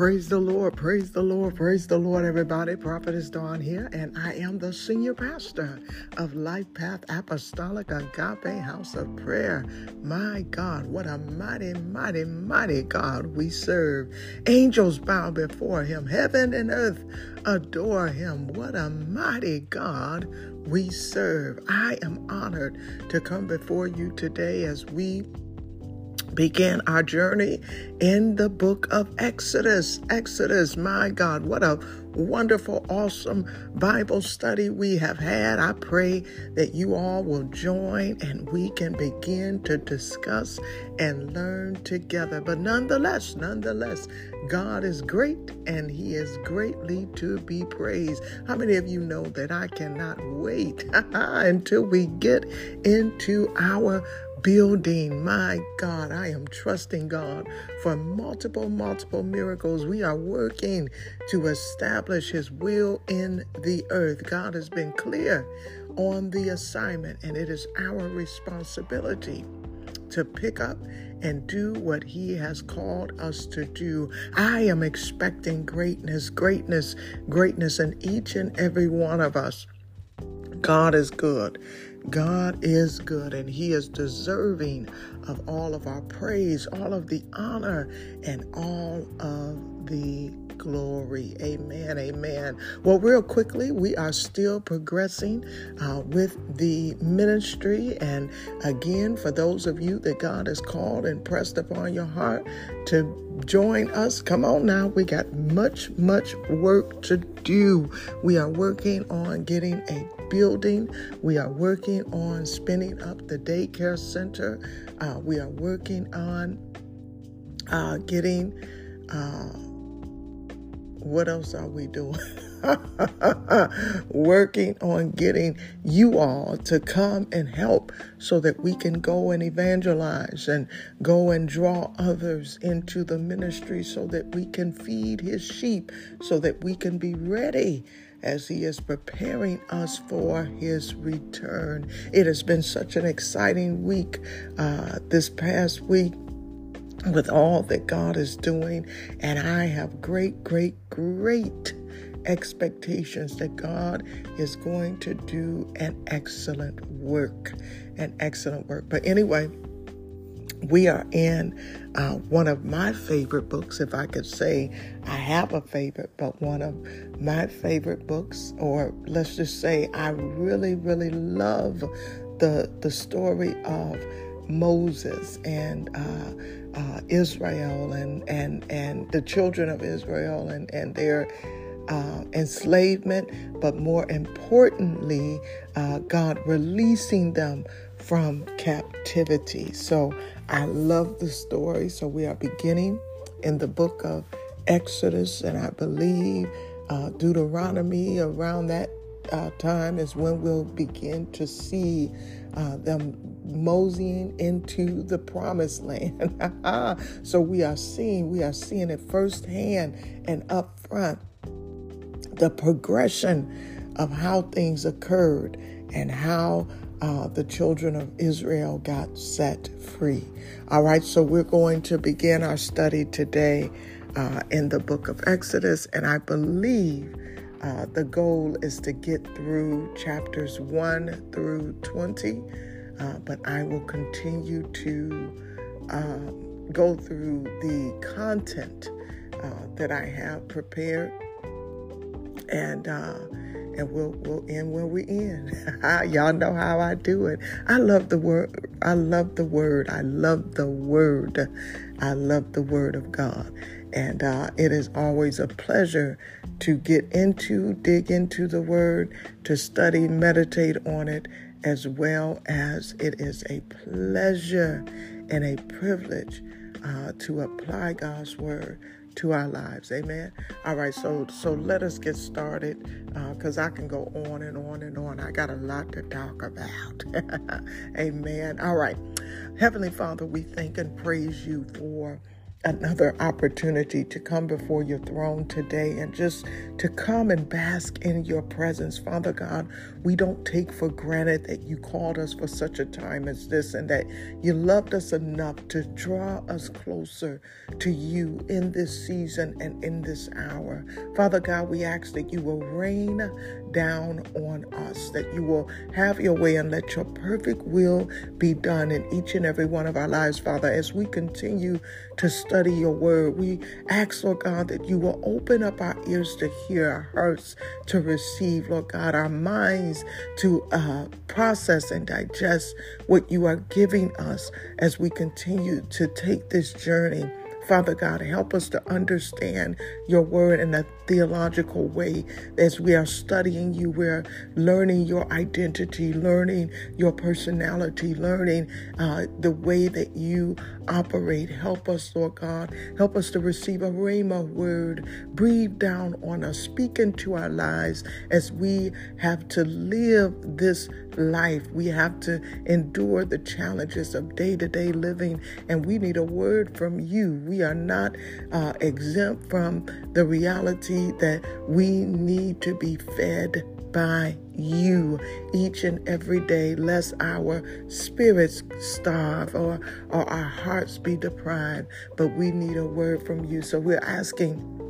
Praise the Lord, praise the Lord, praise the Lord, everybody. Prophetess Dawn here, and I am the senior pastor of Life Path Apostolic Agape House of Prayer. My God, what a mighty, mighty, mighty God we serve. Angels bow before him, heaven and earth adore him. What a mighty God we serve. I am honored to come before you today as we begin our journey in the book of Exodus. Exodus, my God, what a wonderful, awesome Bible study we have had. I pray that you all will join and we can begin to discuss and learn together. But nonetheless, nonetheless, God is great and He is greatly to be praised. How many of you know that I cannot wait until we get into our building. My God, I am trusting God for multiple, multiple miracles. We are working to establish His will in the earth. God has been clear on the assignment, and it is our responsibility to pick up and do what He has called us to do. I am expecting greatness, greatness, greatness in each and every one of us. God is good. God is good and He is deserving of all of our praise, all of the honor, and all of the glory. Amen. Amen. Well, real quickly, we are still progressing uh, with the ministry. And again, for those of you that God has called and pressed upon your heart to join us, come on now. We got much, much work to do. We are working on getting a building. We are working on spinning up the daycare center. Uh, we are working on uh, getting. Uh, what else are we doing? Working on getting you all to come and help so that we can go and evangelize and go and draw others into the ministry so that we can feed his sheep, so that we can be ready as He is preparing us for His return. It has been such an exciting week uh, this past week with all that God is doing, and I have great, great, great expectations that God is going to do an excellent work, an excellent work. But anyway, we are in uh, one of my favorite books, if I could say I have a favorite, but one of my favorite books, or let's just say I really, really love the the story of Moses and uh, uh, Israel and and and the children of Israel and and their uh, enslavement, but more importantly, uh, God releasing them from captivity. So I love the story. So we are beginning in the book of Exodus, and I believe uh, Deuteronomy around that uh, time is when we'll begin to see uh, them moseying into the promised land. so we are seeing, we are seeing it firsthand and up front the progression of how things occurred and how uh, the children of Israel got set free. All right, so we're going to begin our study today uh, in the book of Exodus, and I believe uh, the goal is to get through chapters 1 through 20, uh, but I will continue to uh, go through the content uh, that I have prepared. And and we'll we'll end where we end. Y'all know how I do it. I love the word. I love the word. I love the word. I love the word of God. And uh, it is always a pleasure to get into, dig into the word, to study, meditate on it, as well as it is a pleasure and a privilege uh, to apply God's word to our lives. Amen. All right, so so let us get started because uh, I can go on and on and on. I got a lot to talk about. Amen. All right. Heavenly Father, we thank and praise you for another opportunity to come before your throne today and just to come and bask in your presence. Father God, we don't take for granted that you called us for such a time as this and that you loved us enough to draw us closer to you in this season and in this hour. Father God, we ask that you will rain down on us, that you will have your way and let your perfect will be done in each and every one of our lives, Father, as we continue to study your word. We ask, Lord God, that you will open up our ears to hear, our hearts to receive, Lord God, our minds to uh, process and digest what you are giving us as we continue to take this journey Father God, help us to understand your word in a theological way as we are studying you. We're learning your identity, learning your personality, learning uh, the way that you operate. Help us, Lord God. Help us to receive a Rhema word. Breathe down on us. Speak into our lives as we have to live this life. We have to endure the challenges of day to day living, and we need a word from you. We are not uh, exempt from the reality that we need to be fed by you each and every day, lest our spirits starve or, or our hearts be deprived. But we need a word from you. So we're asking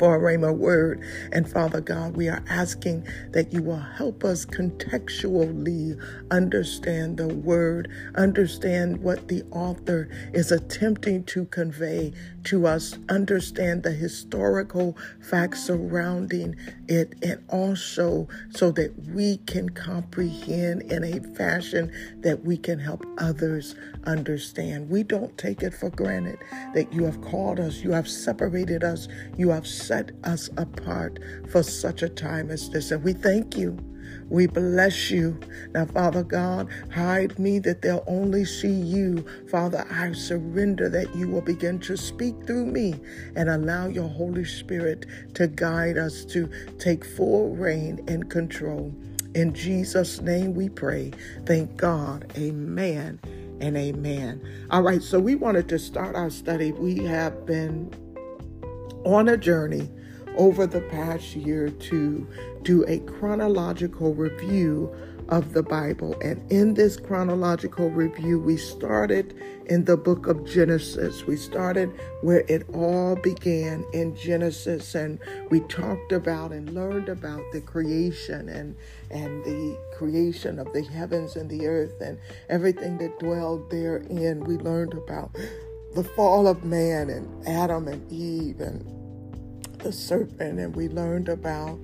for a Rhema word. And Father God, we are asking that you will help us contextually understand the word, understand what the author is attempting to convey to us, understand the historical facts surrounding it, and also so that we can comprehend in a fashion that we can help others understand. We don't take it for granted that you have called us, you have separated us, you have set us apart for such a time as this. And we thank you. We bless you. Now, Father God, hide me that they'll only see you. Father, I surrender that you will begin to speak through me and allow your Holy Spirit to guide us to take full reign and control. In Jesus' name we pray. Thank God. Amen and amen. All right, so we wanted to start our study. We have been on a journey over the past year to do a chronological review of the Bible. And in this chronological review, we started in the book of Genesis. We started where it all began in Genesis, and we talked about and learned about the creation and, and the creation of the heavens and the earth and everything that dwelled therein. We learned about the fall of man and Adam and Eve and the serpent, and we learned about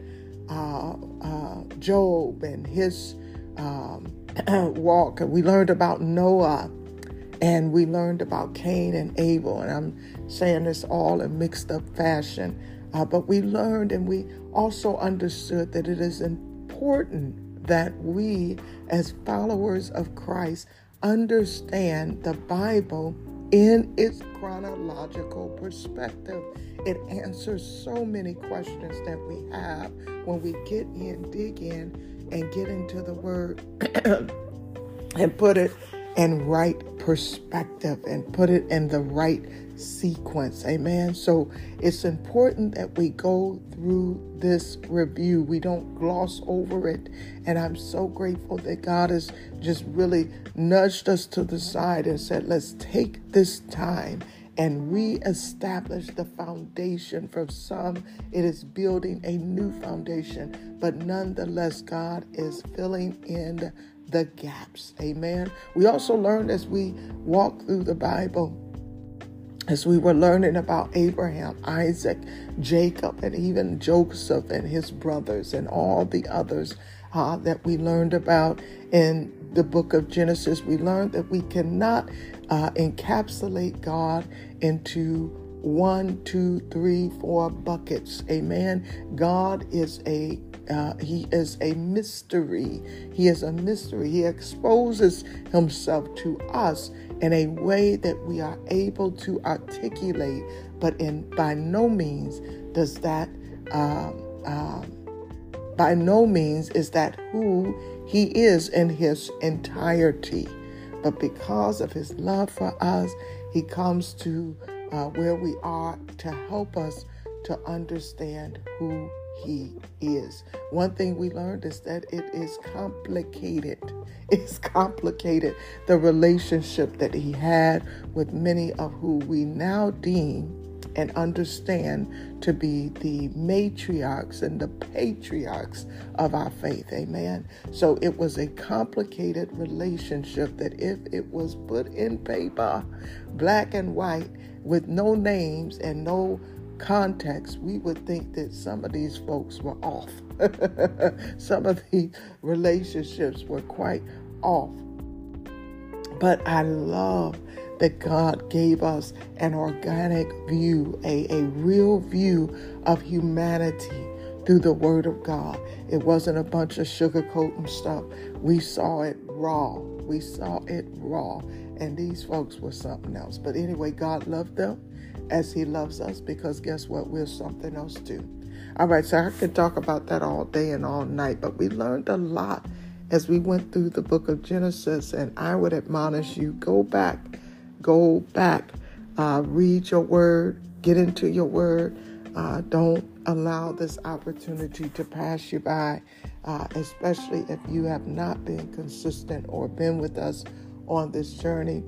uh, uh, Job and his um, walk. And we learned about Noah, and we learned about Cain and Abel. And I'm saying this all in mixed up fashion, uh, but we learned and we also understood that it is important that we, as followers of Christ, understand the Bible in its chronological perspective. It answers so many questions that we have when we get in, dig in, and get into the Word and put it in right perspective and put it in the right sequence. Amen. So it's important that we go through this review. We don't gloss over it. And I'm so grateful that God has just really nudged us to the side and said, let's take this time and reestablish the foundation. For some, it is building a new foundation, but nonetheless, God is filling in the gaps. Amen. We also learned as we walk through the Bible as we were learning about Abraham, Isaac, Jacob, and even Joseph and his brothers and all the others uh, that we learned about in the book of Genesis, we learned that we cannot uh, encapsulate God into one, two, three, four buckets. Amen. God is a uh, he is a mystery. He is a mystery. He exposes himself to us in a way that we are able to articulate, but in by no means does that um, um, by no means is that who he is in his entirety. But because of his love for us, he comes to uh, where we are to help us to understand who he is. One thing we learned is that it is complicated. It's complicated. The relationship that he had with many of who we now deem and understand to be the matriarchs and the patriarchs of our faith. Amen. So it was a complicated relationship that if it was put in paper, black and white, with no names and no context, we would think that some of these folks were off. some of these relationships were quite off. But I love that God gave us an organic view, a, a real view of humanity through the Word of God. It wasn't a bunch of sugarcoating stuff. We saw it raw. We saw it raw. And these folks were something else. But anyway, God loved them as He loves us because guess what? We're something else too. All right, so I could talk about that all day and all night, but we learned a lot as we went through the book of Genesis, and I would admonish you go back, go back, uh, read your word, get into your word. Uh, don't allow this opportunity to pass you by, uh, especially if you have not been consistent or been with us on this journey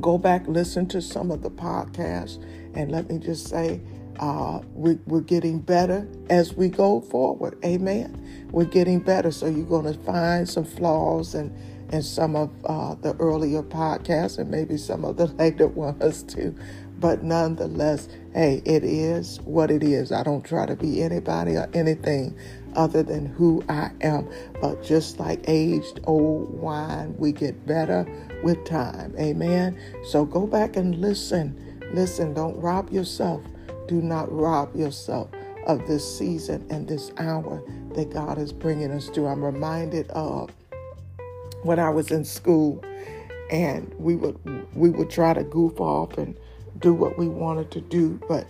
go back, listen to some of the podcasts, and let me just say, uh, we, are getting better as we go forward. Amen. We're getting better. So you're going to find some flaws and and some of uh, the earlier podcasts and maybe some of the later ones too. But nonetheless, hey, it is what it is. I don't try to be anybody or anything other than who I am. But just like aged old wine, we get better with time. Amen. So go back and listen. Listen, don't rob yourself. Do not rob yourself of this season and this hour that God is bringing us to. I'm reminded of when I was in school and we would we would try to goof off and do what we wanted to do, but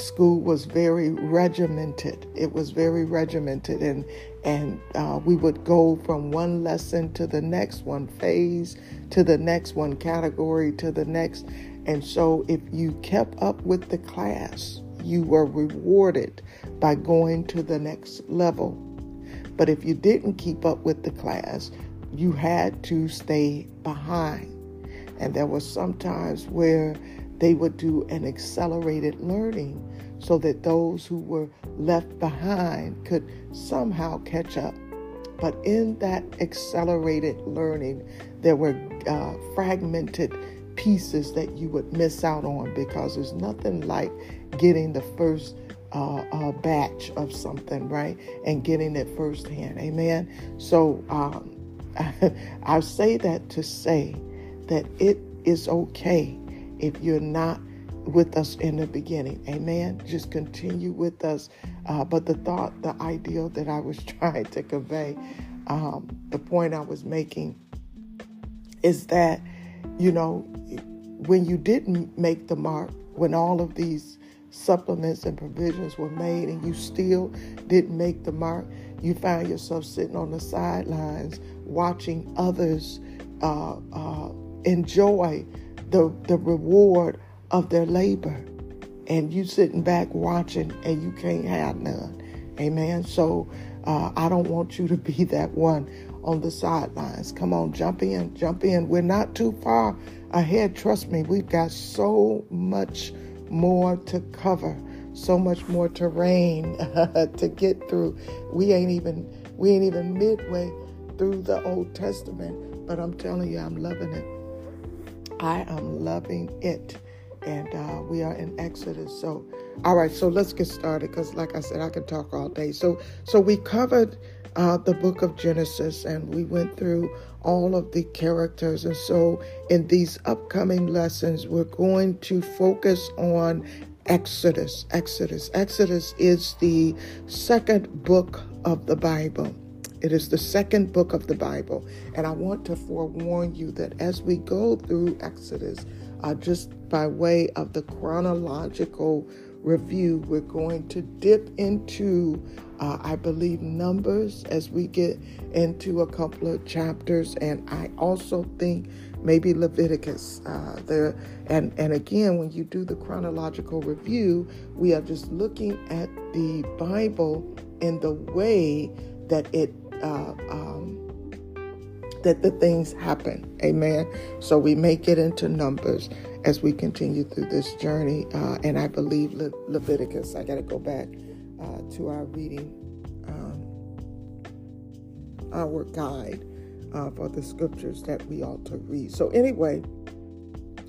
school was very regimented. It was very regimented, and and uh, we would go from one lesson to the next, one phase to the next, one category to the next. And so, if you kept up with the class, you were rewarded by going to the next level. But if you didn't keep up with the class, you had to stay behind. And there was sometimes where they would do an accelerated learning so that those who were left behind could somehow catch up. But in that accelerated learning, there were uh, fragmented pieces that you would miss out on because there's nothing like getting the first uh, uh, batch of something, right? And getting it firsthand. Amen. So um, I say that to say that it is okay if you're not with us in the beginning. Amen. Just continue with us. Uh, but the thought, the ideal that I was trying to convey, um, the point I was making is that, you know, when you didn't make the mark, when all of these supplements and provisions were made and you still didn't make the mark, you found yourself sitting on the sidelines watching others uh, uh, enjoy the, the reward of their labor. And you sitting back watching and you can't have none. Amen. So uh, I don't want you to be that one on the sidelines. Come on, jump in, jump in. We're not too far ahead. Trust me, we've got so much more to cover, so much more terrain to get through. We ain't even we ain't even midway through the Old Testament, but I'm telling you, I'm loving it. I am loving it. And uh, we are in Exodus. So, all right, so let's get started because, like I said, I can talk all day. So, so we covered uh, the book of Genesis and we went through all of the characters. And so, in these upcoming lessons, we're going to focus on Exodus. Exodus. Exodus is the second book of the Bible. It is the second book of the Bible. And I want to forewarn you that as we go through Exodus, uh, just by way of the chronological review. We're going to dip into, uh, I believe, Numbers as we get into a couple of chapters, and I also think maybe Leviticus. Uh, there, and and again, when you do the chronological review, we are just looking at the Bible in the way that it. Uh, um, that the things happen. Amen. So we make it into numbers as we continue through this journey. Uh, and I believe Le- Leviticus, I got to go back uh, to our reading, um, our guide uh, for the scriptures that we ought to read. So, anyway,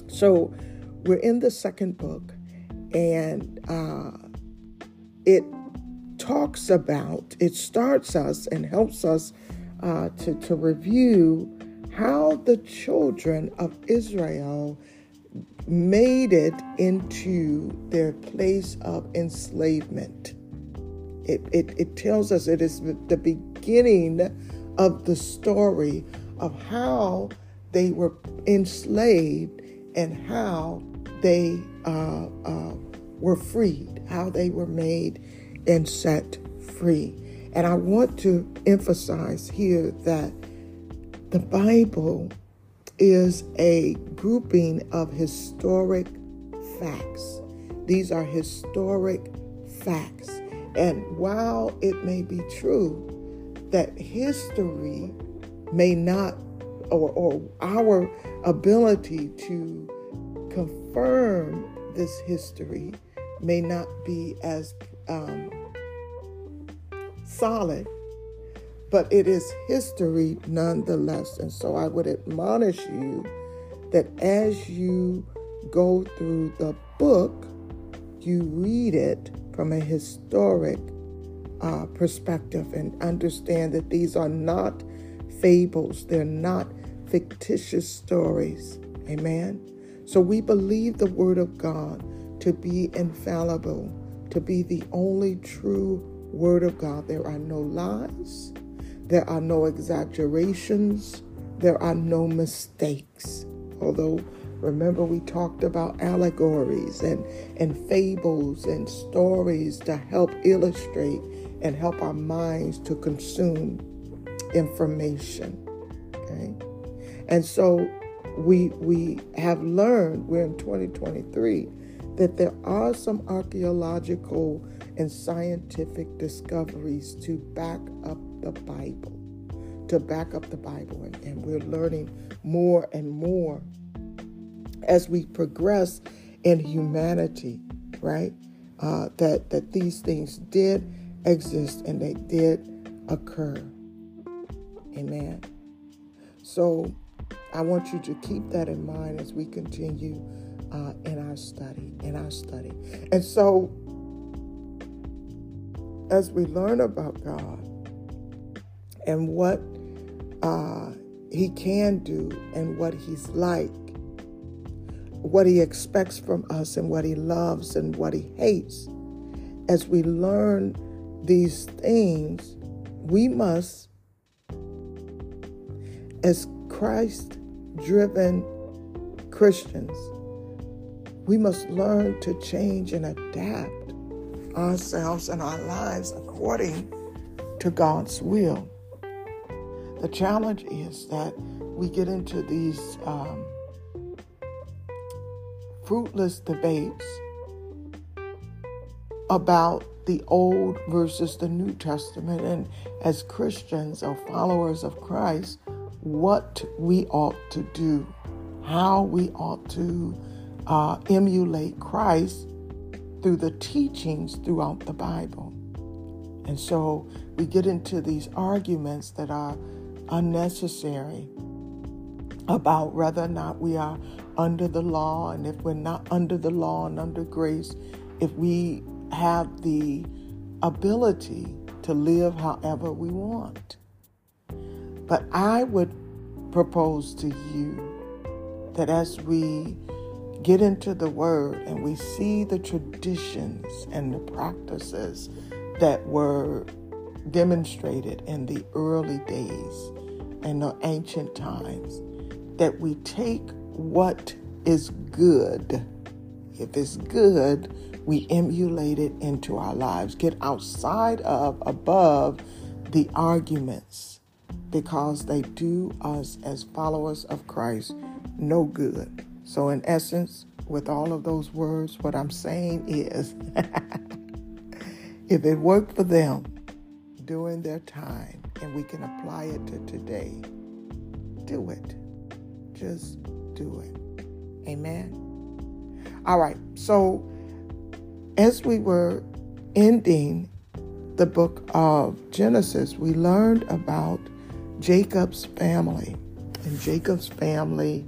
so we're in the second book, and uh, it talks about, it starts us and helps us uh, to, to review how the children of Israel made it into their place of enslavement. It, it, it tells us it is the beginning of the story of how they were enslaved and how they uh, uh, were freed, how they were made and set free. And I want to emphasize here that the Bible is a grouping of historic facts. These are historic facts. And while it may be true that history may not, or, or our ability to confirm this history may not be as um, solid but it is history nonetheless. And so I would admonish you that as you go through the book, you read it from a historic uh, perspective and understand that these are not fables, they're not fictitious stories. Amen. So we believe the Word of God to be infallible, to be the only true Word of God. There are no lies, there are no exaggerations. There are no mistakes. Although, remember, we talked about allegories and, and fables and stories to help illustrate and help our minds to consume information. Okay? And so we we have learned, we're in 2023, that there are some archaeological and scientific discoveries to back up the Bible, to back up the Bible. And, and we're learning more and more as we progress in humanity, right? Uh, that, that these things did exist and they did occur. Amen. So I want you to keep that in mind as we continue uh, in our study, in our study. And so as we learn about God, and what uh, he can do and what he's like, what he expects from us and what he loves and what he hates. As we learn these things, we must, as Christ driven Christians, we must learn to change and adapt ourselves and our lives according to God's will. The challenge is that we get into these um, fruitless debates about the Old versus the New Testament, and as Christians or followers of Christ, what we ought to do, how we ought to uh, emulate Christ through the teachings throughout the Bible. And so we get into these arguments that are unnecessary about whether or not we are under the law, and if we're not under the law and under grace, if we have the ability to live however we want. But I would propose to you that as we get into the Word and we see the traditions and the practices that were demonstrated in the early days in the ancient times that we take what is good. If it's good, we emulate it into our lives. Get outside of, above the arguments because they do us as followers of Christ no good. So, in essence, with all of those words, what I'm saying is if it worked for them during their time and we can apply it to today, do it. Just do it. Amen. All right. So, as we were ending the book of Genesis, we learned about Jacob's family. And Jacob's family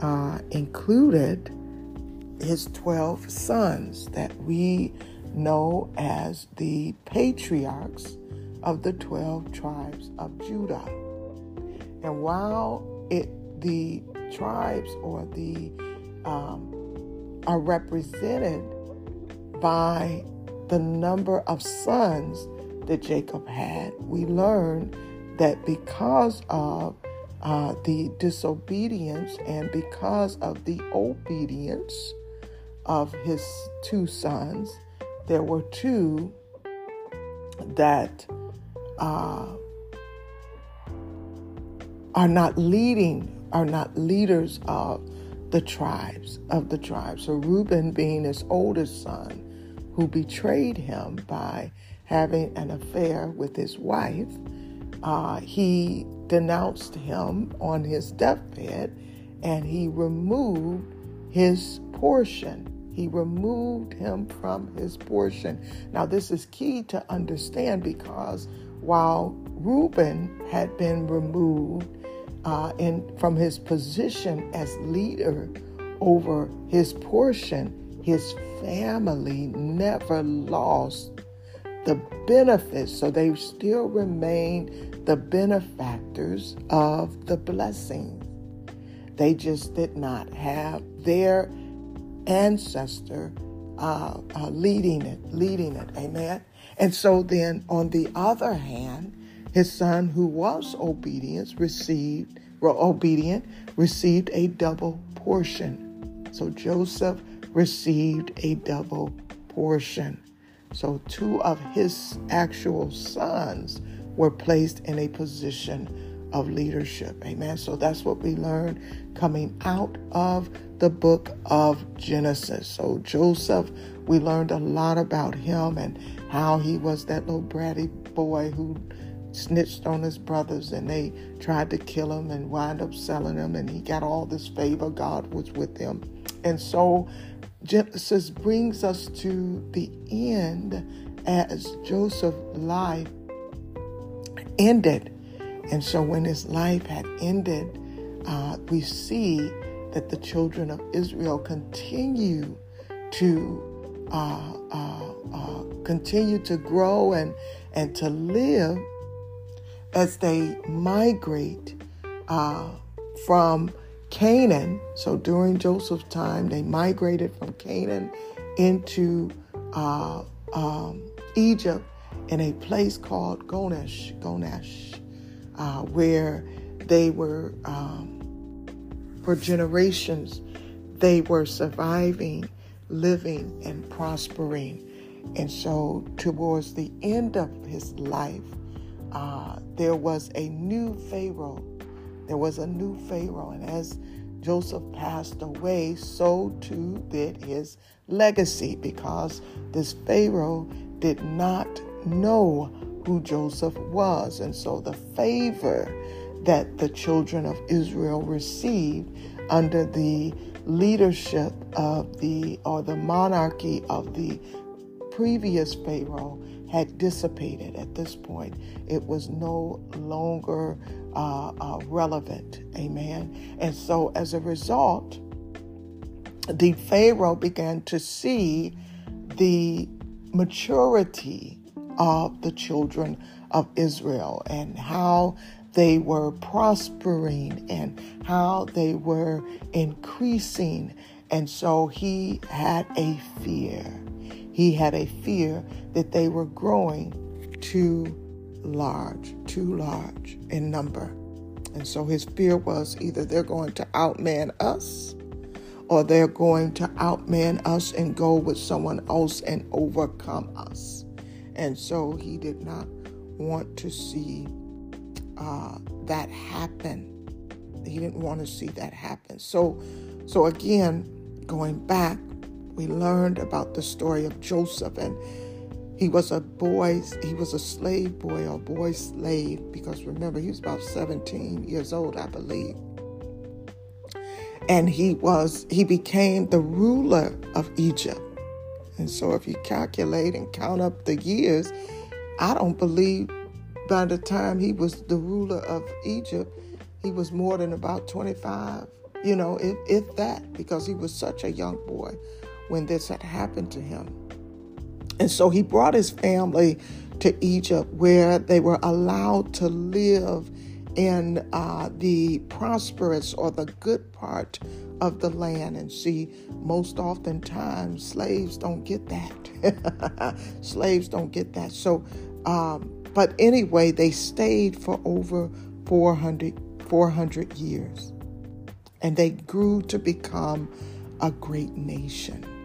uh, included his 12 sons that we know as the patriarchs of the 12 tribes of Judah. And while it the tribes or the um, are represented by the number of sons that Jacob had, we learn that because of uh, the disobedience and because of the obedience of his two sons, there were two that uh, are not leading, are not leaders of the tribes, of the tribes. So Reuben being his oldest son, who betrayed him by having an affair with his wife, uh, he denounced him on his deathbed and he removed his portion. He removed him from his portion. Now, this is key to understand because while Reuben had been removed uh, in, from his position as leader over his portion, his family never lost the benefits. So they still remain the benefactors of the blessing. They just did not have their ancestor uh, uh, leading it, leading it. Amen. And so then, on the other hand, his son, who was obedient, received obedient, received a double portion. So Joseph received a double portion. So two of his actual sons were placed in a position of leadership. Amen. So that's what we learned coming out of the book of Genesis. So Joseph, we learned a lot about him and how he was that little bratty boy who snitched on his brothers and they tried to kill him and wind up selling him and he got all this favor. God was with him. And so Genesis brings us to the end as Joseph's life ended. And so when his life had ended, uh, we see that the children of Israel continue to uh, uh, uh continue to grow and and to live as they migrate uh, from Canaan. So during Joseph's time, they migrated from Canaan into uh, um, Egypt in a place called Gonesh, Gonesh, uh, where they were um, for generations. They were surviving, living, and prospering. And so, towards the end of his life, uh, there was a new Pharaoh. There was a new Pharaoh. And as Joseph passed away, so too did his legacy because this Pharaoh did not know who Joseph was. And so the favor that the children of Israel received under the leadership of the or the monarchy of the previous Pharaoh had dissipated at this point. It was no longer uh, uh, relevant. Amen. And so as a result, the Pharaoh began to see the maturity of the children of Israel and how they were prospering and how they were increasing. And so he had a fear he had a fear that they were growing too large, too large in number. And so his fear was either they're going to outman us or they're going to outman us and go with someone else and overcome us. And so he did not want to see uh, that happen. He didn't want to see that happen. So, so again, going back, we learned about the story of Joseph, and he was a boy. He was a slave boy or boy slave because remember he was about 17 years old, I believe and he was he became the ruler of Egypt. And so if you calculate and count up the years, I don't believe by the time he was the ruler of Egypt, he was more than about 25, you know, if, if that, because he was such a young boy when this had happened to him. And so he brought his family to Egypt where they were allowed to live in uh, the prosperous or the good part of the land. And see, most oftentimes slaves don't get that. slaves don't get that. So, um, but anyway, they stayed for over 400, 400 years. And they grew to become a great nation.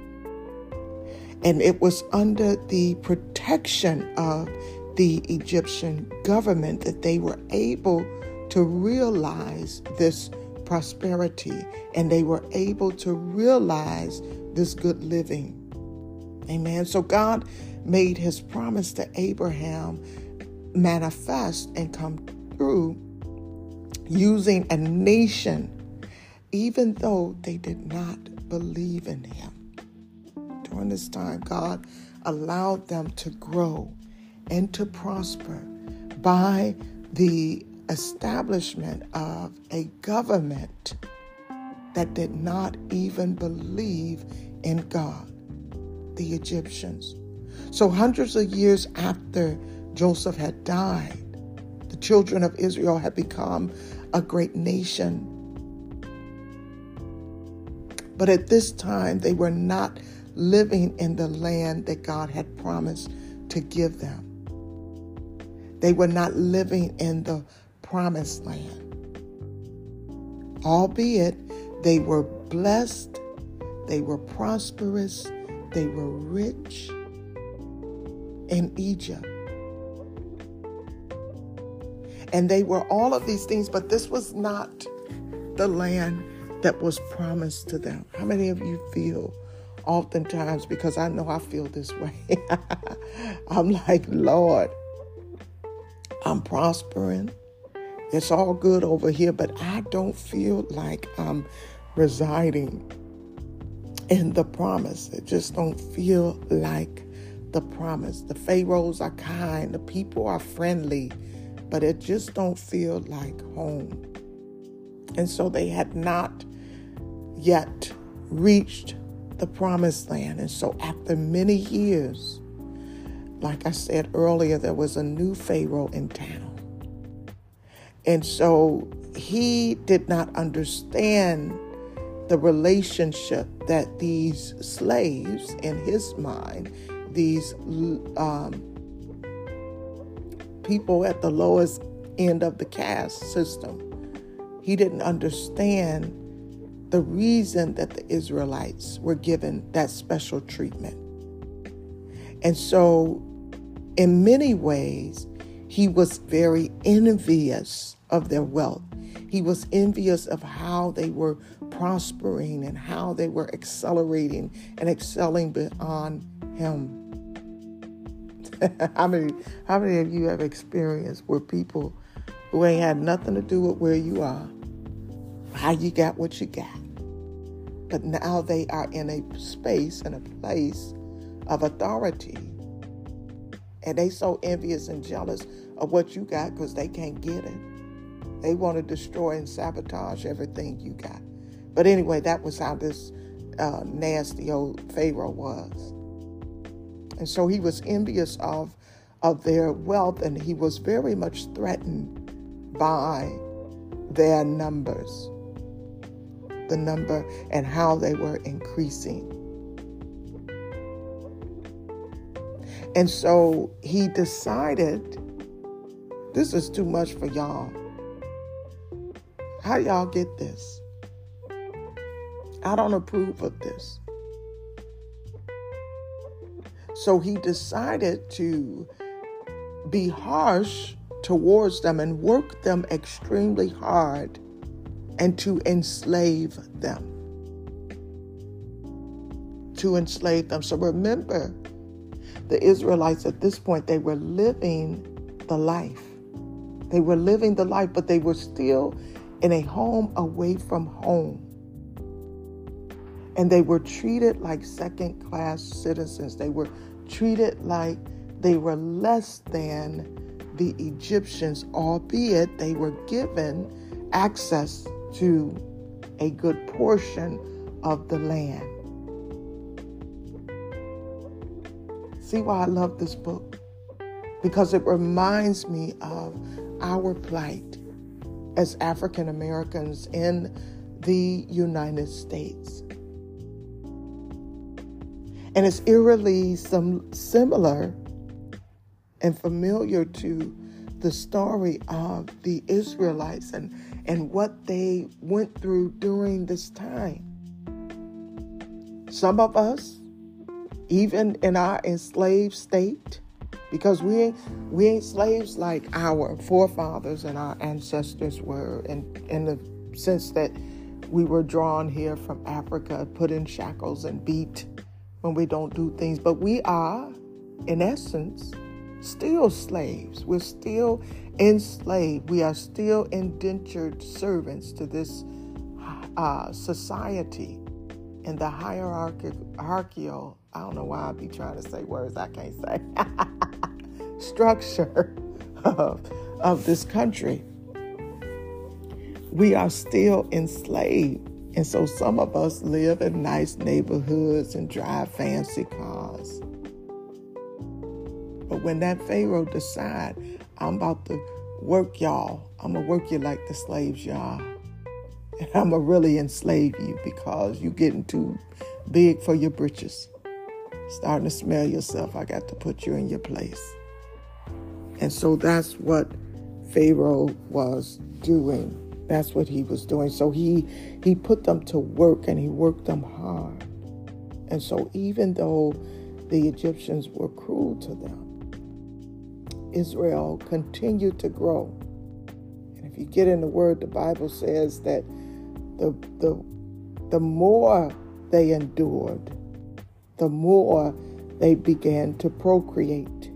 And it was under the protection of the Egyptian government that they were able to realize this prosperity and they were able to realize this good living. Amen. So God made his promise to Abraham manifest and come through using a nation, even though they did not believe in him. During this time, God allowed them to grow and to prosper by the establishment of a government that did not even believe in God, the Egyptians. So, hundreds of years after Joseph had died, the children of Israel had become a great nation. But at this time, they were not living in the land that God had promised to give them. They were not living in the promised land. Albeit they were blessed, they were prosperous, they were rich in Egypt. And they were all of these things, but this was not the land that was promised to them. How many of you feel oftentimes, because I know I feel this way, I'm like, Lord, I'm prospering. It's all good over here, but I don't feel like I'm residing in the promise. It just don't feel like the promise. The pharaohs are kind, the people are friendly, but it just don't feel like home. And so they had not yet reached the promised land. And so after many years, like I said earlier, there was a new Pharaoh in town. And so he did not understand the relationship that these slaves, in his mind, these um, people at the lowest end of the caste system, he didn't understand the reason that the Israelites were given that special treatment. And so, in many ways, he was very envious of their wealth. He was envious of how they were prospering and how they were accelerating and excelling beyond him. how many how many of you have experienced where people who ain't had nothing to do with where you are, how you got what you got. But now they are in a space and a place of authority. And they so envious and jealous of what you got because they can't get it. They want to destroy and sabotage everything you got. But anyway, that was how this uh, nasty old Pharaoh was. And so he was envious of, of their wealth and he was very much threatened by their numbers, the number and how they were increasing. And so he decided this is too much for y'all. How y'all get this? I don't approve of this. So he decided to be harsh towards them and work them extremely hard and to enslave them. To enslave them. So remember, the Israelites at this point, they were living the life. They were living the life, but they were still in a home away from home. And they were treated like second class citizens. They were treated like they were less than the Egyptians, albeit they were given access to a good portion of the land. See why I love this book? Because it reminds me of our plight as African Americans in the United States. And it's eerily some similar and familiar to the story of the Israelites and, and what they went through during this time. Some of us, even in our enslaved state, because we ain't, we ain't slaves like our forefathers and our ancestors were, in, in the sense that we were drawn here from Africa, put in shackles and beat when we don't do things. But we are, in essence, still slaves. We're still enslaved. We are still indentured servants to this uh, society and the hierarchical, I don't know why I'd be trying to say words I can't say, structure of, of this country. We are still enslaved. And so some of us live in nice neighborhoods and drive fancy cars. But when that Pharaoh decide, I'm about to work y'all, I'm gonna work you like the slaves y'all. And I'm gonna really enslave you because you're getting too big for your britches. Starting to smell yourself, I got to put you in your place. And so that's what Pharaoh was doing that's what he was doing. So he he put them to work and he worked them hard. And so even though the Egyptians were cruel to them, Israel continued to grow. And if you get in the word, the Bible says that the the the more they endured, the more they began to procreate.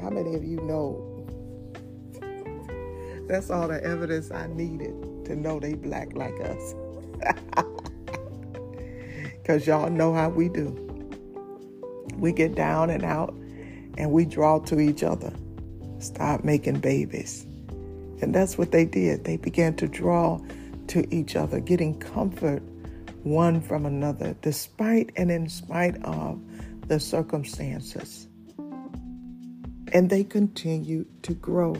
How many of you know that's all the evidence I needed to know they black like us. Because y'all know how we do. We get down and out and we draw to each other, start making babies. And that's what they did. They began to draw to each other, getting comfort one from another, despite and in spite of the circumstances. And they continued to grow.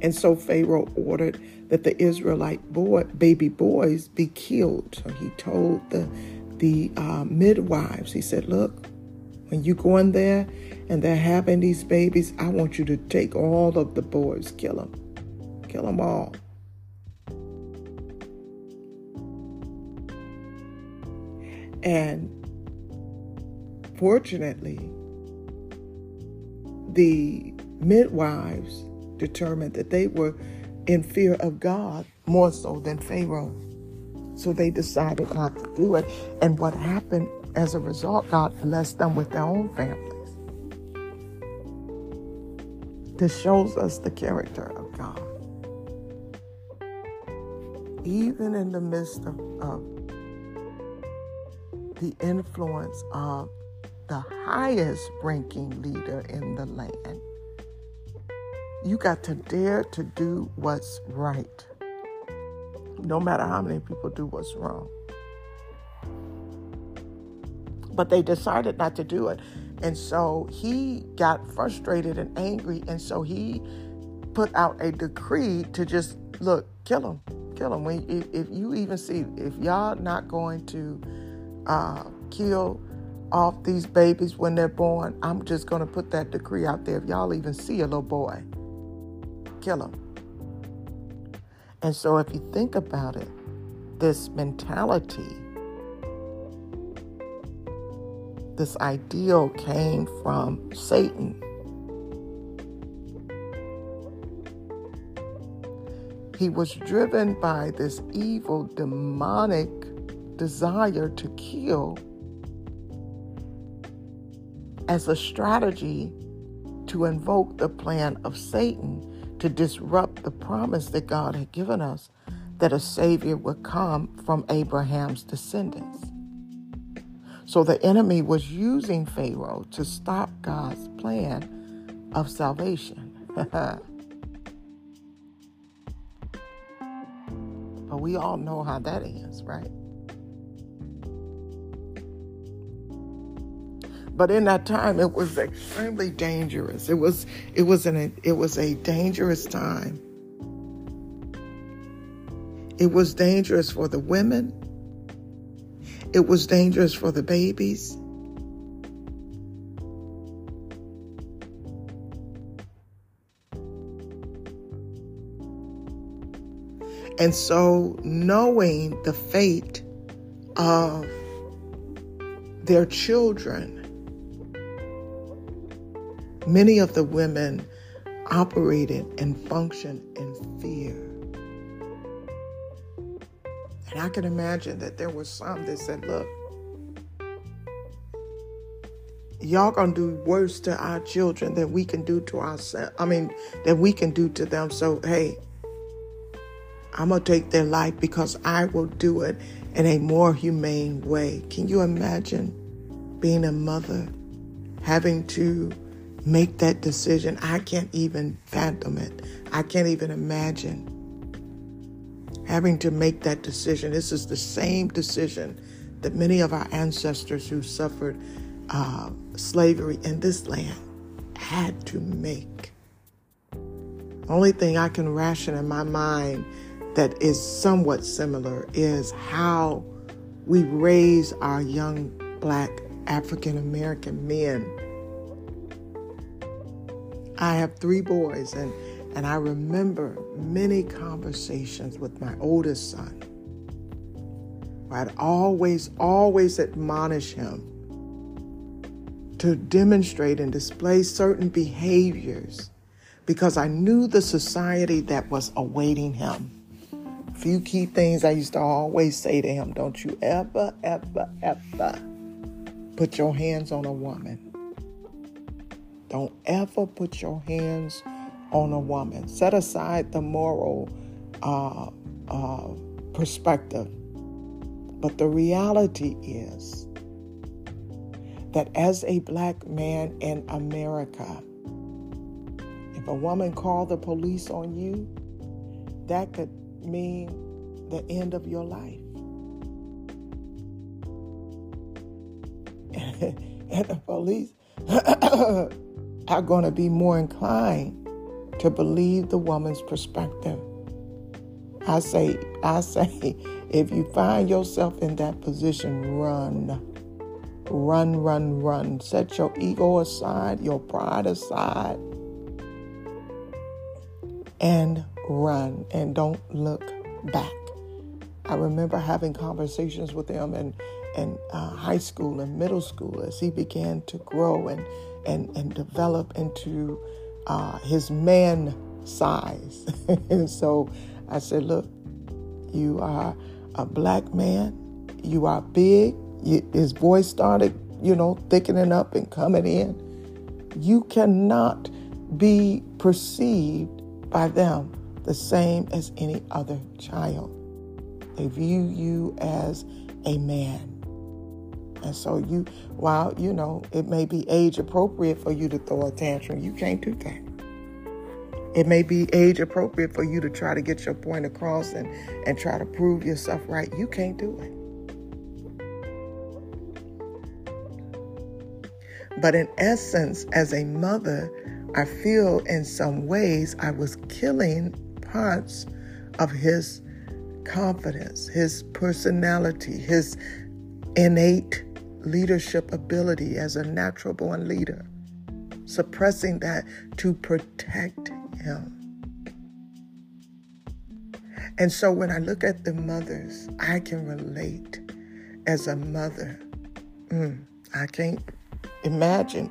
And so Pharaoh ordered that the Israelite boy, baby boys be killed. So he told the, the uh, midwives, he said, Look, when you go in there and they're having these babies, I want you to take all of the boys, kill them, kill them all. And fortunately, the midwives determined that they were in fear of God more so than Pharaoh. So they decided not to do it. And what happened as a result, God blessed them with their own families. This shows us the character of God. Even in the midst of, of the influence of the highest ranking leader in the land, you got to dare to do what's right, no matter how many people do what's wrong. But they decided not to do it. And so he got frustrated and angry. And so he put out a decree to just look, kill him, kill him. When, if, if you even see, if y'all not going to uh, kill off these babies when they're born, I'm just going to put that decree out there. If y'all even see a little boy, kill him. And so, if you think about it, this mentality, this ideal came from Satan. He was driven by this evil, demonic desire to kill as a strategy to invoke the plan of Satan to disrupt the promise that God had given us that a Savior would come from Abraham's descendants. So the enemy was using Pharaoh to stop God's plan of salvation. but we all know how that ends, right? But in that time, it was extremely dangerous. It was it was an it was a dangerous time. It was dangerous for the women. It was dangerous for the babies. And so, knowing the fate of their children, Many of the women operated and functioned in fear. And I can imagine that there was some that said, look, y'all gonna do worse to our children than we can do to ourselves. I mean, that we can do to them. So, hey, I'm gonna take their life because I will do it in a more humane way. Can you imagine being a mother having to make that decision. I can't even fathom it. I can't even imagine having to make that decision. This is the same decision that many of our ancestors who suffered uh, slavery in this land had to make. Only thing I can ration in my mind that is somewhat similar is how we raise our young black African American men I have three boys, and, and I remember many conversations with my oldest son. I'd always, always admonish him to demonstrate and display certain behaviors because I knew the society that was awaiting him. A few key things I used to always say to him don't you ever, ever, ever put your hands on a woman. Don't ever put your hands on a woman. Set aside the moral uh, uh, perspective. But the reality is that as a black man in America, if a woman called the police on you, that could mean the end of your life. and the police are going to be more inclined to believe the woman's perspective. I say, I say, if you find yourself in that position, run. Run, run, run. Set your ego aside, your pride aside, and run. And don't look back. I remember having conversations with him in, in uh, high school and middle school as he began to grow and and, and develop into uh, his man size. and so I said, Look, you are a black man, you are big. his voice started, you know, thickening up and coming in. You cannot be perceived by them the same as any other child. They view you as a man. And so you, while you know it may be age appropriate for you to throw a tantrum, you can't do that. It may be age appropriate for you to try to get your point across and, and try to prove yourself right. You can't do it. But in essence, as a mother, I feel in some ways I was killing parts of his confidence, his personality, his innate leadership ability as a natural born leader, suppressing that to protect him. And so when I look at the mothers, I can relate as a mother. Mm, I can't imagine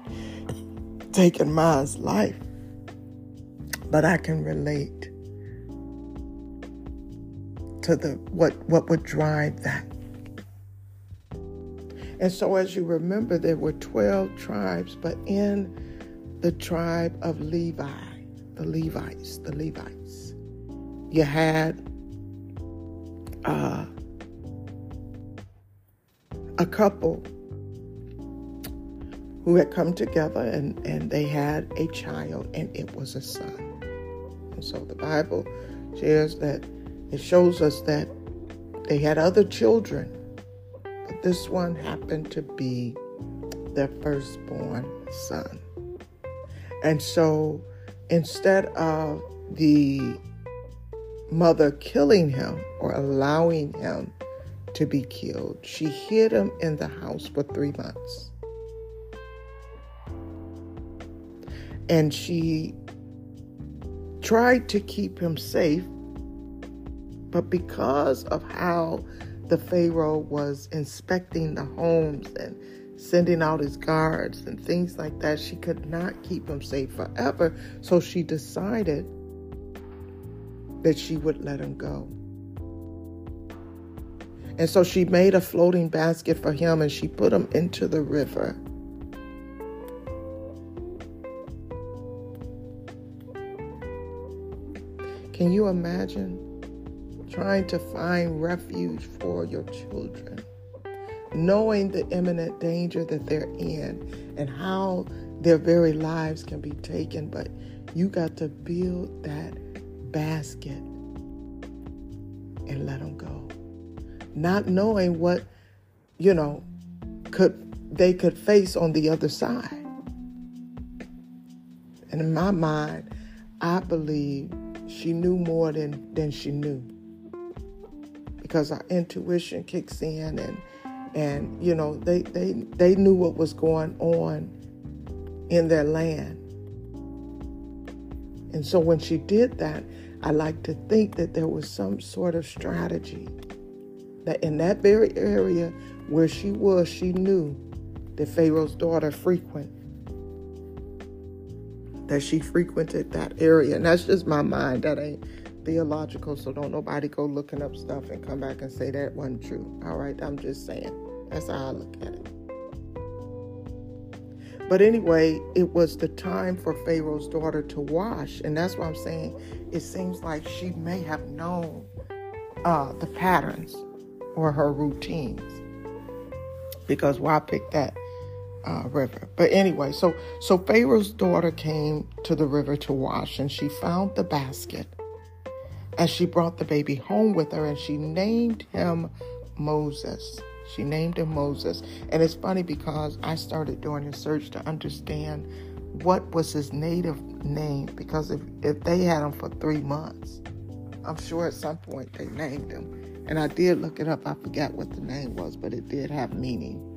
taking Ma's life, but I can relate to the what what would drive that. And so as you remember, there were 12 tribes, but in the tribe of Levi, the Levites, the Levites, you had uh, a couple who had come together and, and they had a child, and it was a son. And so the Bible shares that it shows us that they had other children, this one happened to be their firstborn son. And so instead of the mother killing him or allowing him to be killed, she hid him in the house for three months. And she tried to keep him safe but because of how the Pharaoh was inspecting the homes and sending out his guards and things like that, she could not keep him safe forever. So she decided that she would let him go. And so she made a floating basket for him and she put him into the river. Can you imagine? Trying to find refuge for your children, knowing the imminent danger that they're in and how their very lives can be taken. But you got to build that basket and let them go. Not knowing what, you know, could they could face on the other side. And in my mind, I believe she knew more than, than she knew because our intuition kicks in and and you know they they they knew what was going on in their land. And so when she did that i like to think that there was some sort of strategy that in that very area where she was she knew that pharaoh's daughter frequent that she frequented that area. And that's just my mind. That ain't theological, so don't nobody go looking up stuff and come back and say that wasn't true. All right, I'm just saying. That's how I look at it. But anyway, it was the time for Pharaoh's daughter to wash, and that's what I'm saying. It seems like she may have known uh, the patterns or her routines because why pick that uh, river? But anyway, so so Pharaoh's daughter came to the river to wash, and she found the basket and she brought the baby home with her and she named him Moses. She named him Moses. And it's funny because I started doing a search to understand what was his native name because if, if they had him for three months, I'm sure at some point they named him. And I did look it up. I forgot what the name was, but it did have meaning.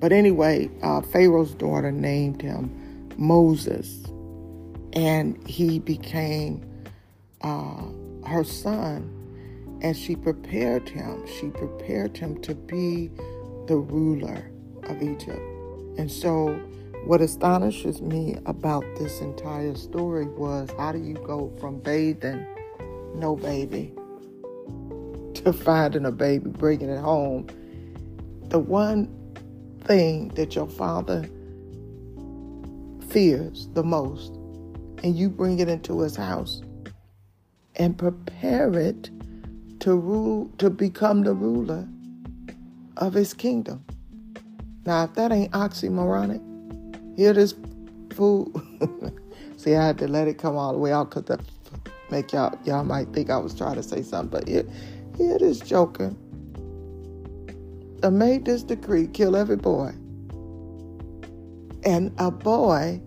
But anyway, uh, Pharaoh's daughter named him Moses and he became uh, her son. And she prepared him. She prepared him to be the ruler of Egypt. And so, what astonishes me about this entire story was how do you go from bathing no baby to finding a baby, bringing it home? The one thing that your father fears the most and you bring it into his house and prepare it to rule to become the ruler of his kingdom. Now, if that ain't oxymoronic, here this fool. See, I had to let it come all the way out because that make y'all y'all might think I was trying to say something, but here, here this joker. I made this decree: kill every boy. And a boy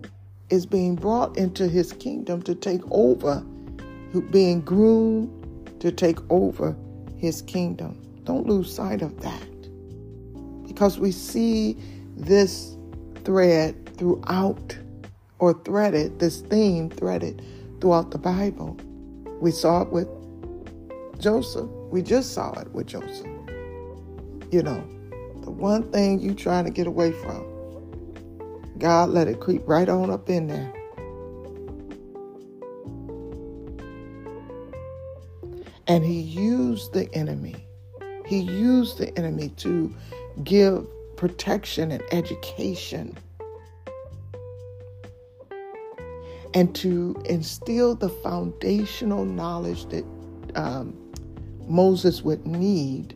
is being brought into his kingdom to take over, being groomed to take over his kingdom. Don't lose sight of that. Because we see this thread throughout, or threaded, this theme threaded throughout the Bible. We saw it with Joseph. We just saw it with Joseph. You know, the one thing you trying to get away from, God let it creep right on up in there. And he used the enemy. He used the enemy to give protection and education and to instill the foundational knowledge that um, Moses would need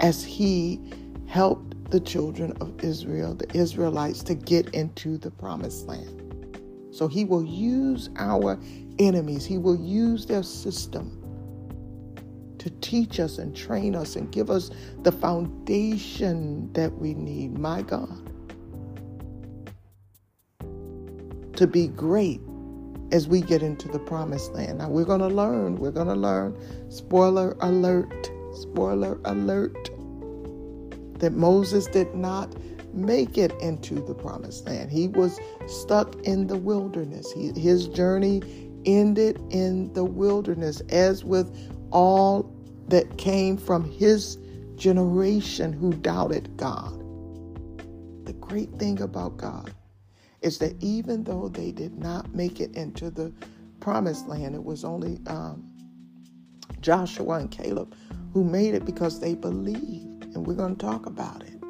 as he helped the children of Israel, the Israelites, to get into the promised land. So he will use our enemies, he will use their system to teach us and train us and give us the foundation that we need. My God. To be great as we get into the promised land. Now we're going to learn, we're going to learn, spoiler alert, spoiler alert, that Moses did not make it into the promised land. He was stuck in the wilderness. He, his journey ended in the wilderness, as with all that came from his generation who doubted God. The great thing about God is that even though they did not make it into the promised land, it was only um, Joshua and Caleb who made it because they believed. And we're going to talk about it.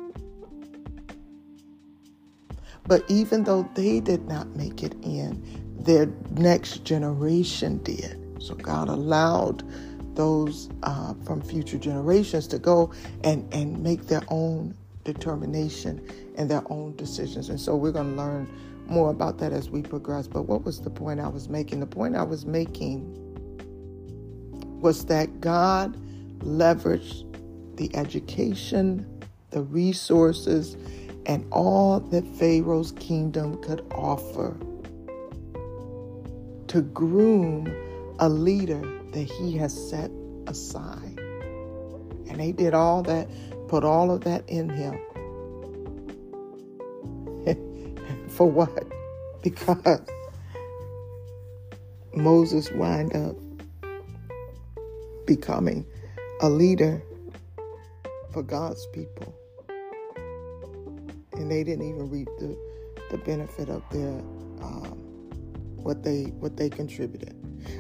But even though they did not make it in, their next generation did. So God allowed those uh, from future generations to go and, and make their own determination and their own decisions. And so we're going to learn more about that as we progress. But what was the point I was making? The point I was making was that God leveraged the education, the resources, and all that Pharaoh's kingdom could offer to groom a leader that he has set aside. And they did all that, put all of that in him. For what? Because Moses wind up becoming a leader for God's people. And they didn't even reap the, the benefit of their um, what they what they contributed.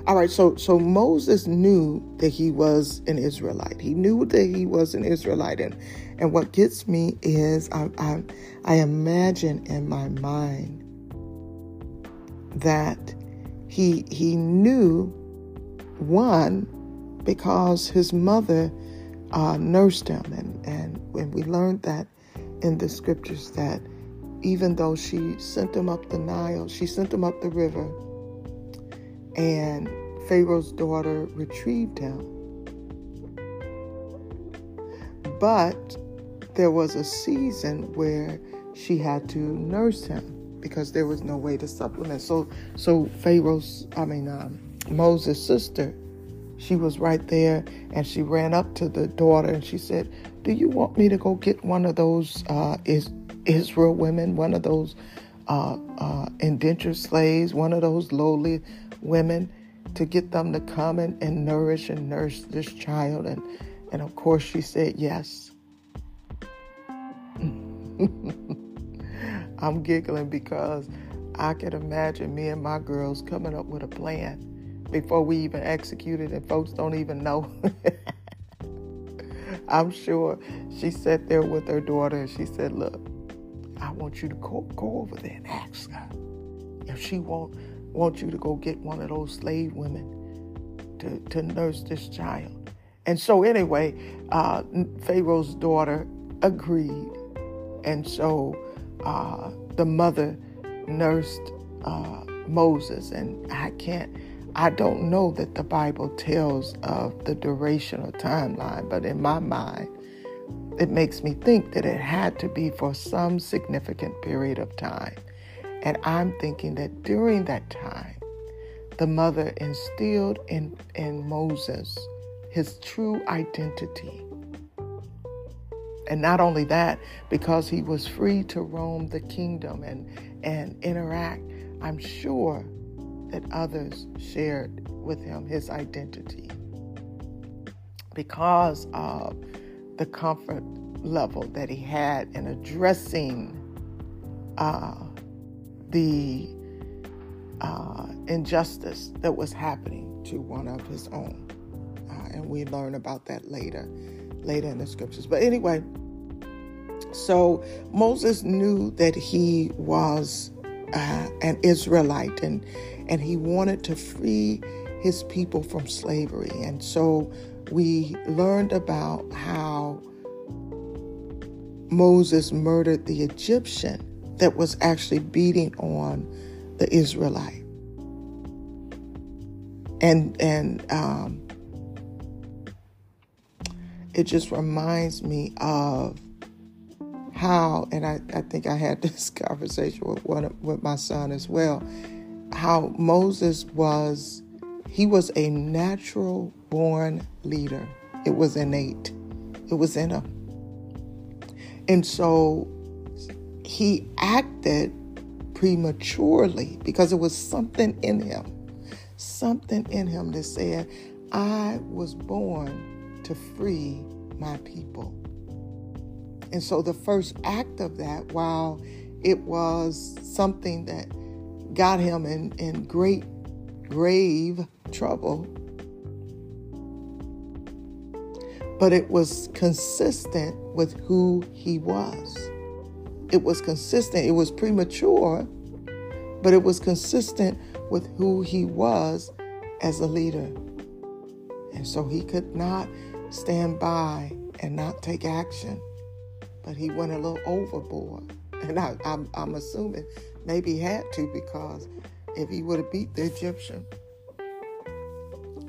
All right, so so Moses knew that he was an Israelite. He knew that he was an Israelite, and and what gets me is I I, I imagine in my mind that he he knew one because his mother uh, nursed him, and and when we learned that in the scriptures that even though she sent him up the Nile, she sent him up the river and Pharaoh's daughter retrieved him. But there was a season where she had to nurse him because there was no way to supplement. So, so Pharaoh's, I mean, um, Moses' sister, she was right there and she ran up to the daughter and she said, Do you want me to go get one of those uh, is, Israel women, one of those uh, uh, indentured slaves, one of those lowly women to get them to come and, and nourish and nurse this child. And, and of course, she said yes. I'm giggling because I can imagine me and my girls coming up with a plan before we even execute it, and folks don't even know. I'm sure she sat there with her daughter and she said, Look, I want you to go, go over there and ask her if she won't want you to go get one of those slave women to, to nurse this child. And so, anyway, uh, Pharaoh's daughter agreed. And so uh, the mother nursed uh, Moses. And I can't, I don't know that the Bible tells of the duration or timeline, but in my mind, it makes me think that it had to be for some significant period of time. And I'm thinking that during that time, the mother instilled in, in Moses his true identity. And not only that, because he was free to roam the kingdom and, and interact, I'm sure that others shared with him his identity because of the comfort level that he had in addressing uh, the uh, injustice that was happening to one of his own. Uh, and we learn about that later, later in the scriptures. But anyway, so Moses knew that he was uh, an Israelite and and he wanted to free his people from slavery. And so we learned about how Moses murdered the Egyptian that was actually beating on the Israelite. And and um, it just reminds me of how, and I, I think I had this conversation with one with my son as well, how Moses was he was a natural born leader. It was innate. It was in him. And so he acted prematurely because it was something in him, something in him that said, I was born to free my people. And so the first act of that, while it was something that got him in, in great, grave trouble, but it was consistent with who he was it was consistent. It was premature, but it was consistent with who he was as a leader. And so he could not stand by and not take action, but he went a little overboard. And I, am assuming maybe had to because if he would have beat the Egyptian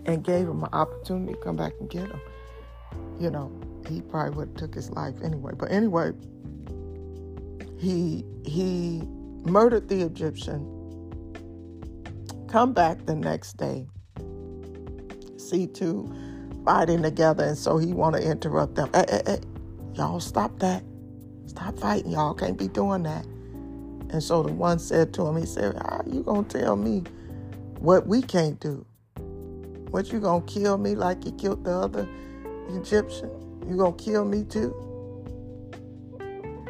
and gave him an opportunity to come back and get him, you know, he probably would have took his life anyway. But anyway, he he murdered the Egyptian. Come back the next day. See two fighting together, and so he want to interrupt them. Hey, hey, hey, y'all stop that! Stop fighting! Y'all can't be doing that. And so the one said to him, he said, How you gonna tell me what we can't do? What you gonna kill me like you killed the other Egyptian? You gonna kill me too?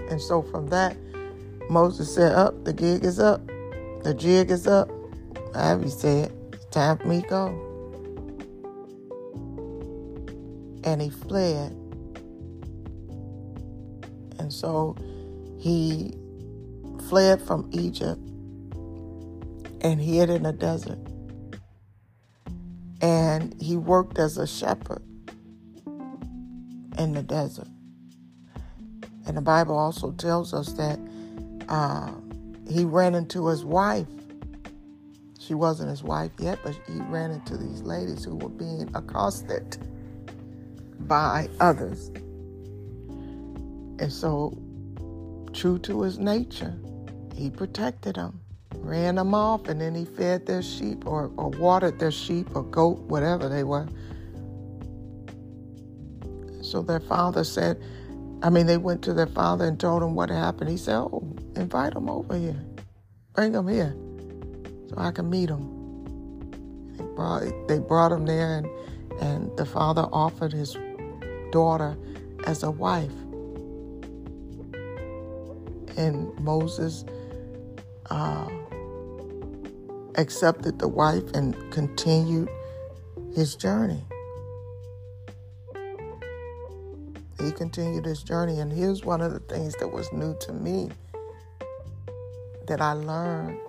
And so from that, Moses said, Up, oh, the gig is up. The jig is up. Abby said, It's time for me to go. And he fled. And so he fled from Egypt and hid in the desert. And he worked as a shepherd in the desert. And the Bible also tells us that uh, he ran into his wife. She wasn't his wife yet, but he ran into these ladies who were being accosted by others. And so, true to his nature, he protected them, ran them off, and then he fed their sheep or, or watered their sheep or goat, whatever they were. So their father said, I mean, they went to their father and told him what happened. He said, Oh, invite him over here. Bring him here so I can meet him. They brought, they brought him there, and, and the father offered his daughter as a wife. And Moses uh, accepted the wife and continued his journey. he continued his journey. And here's one of the things that was new to me that I learned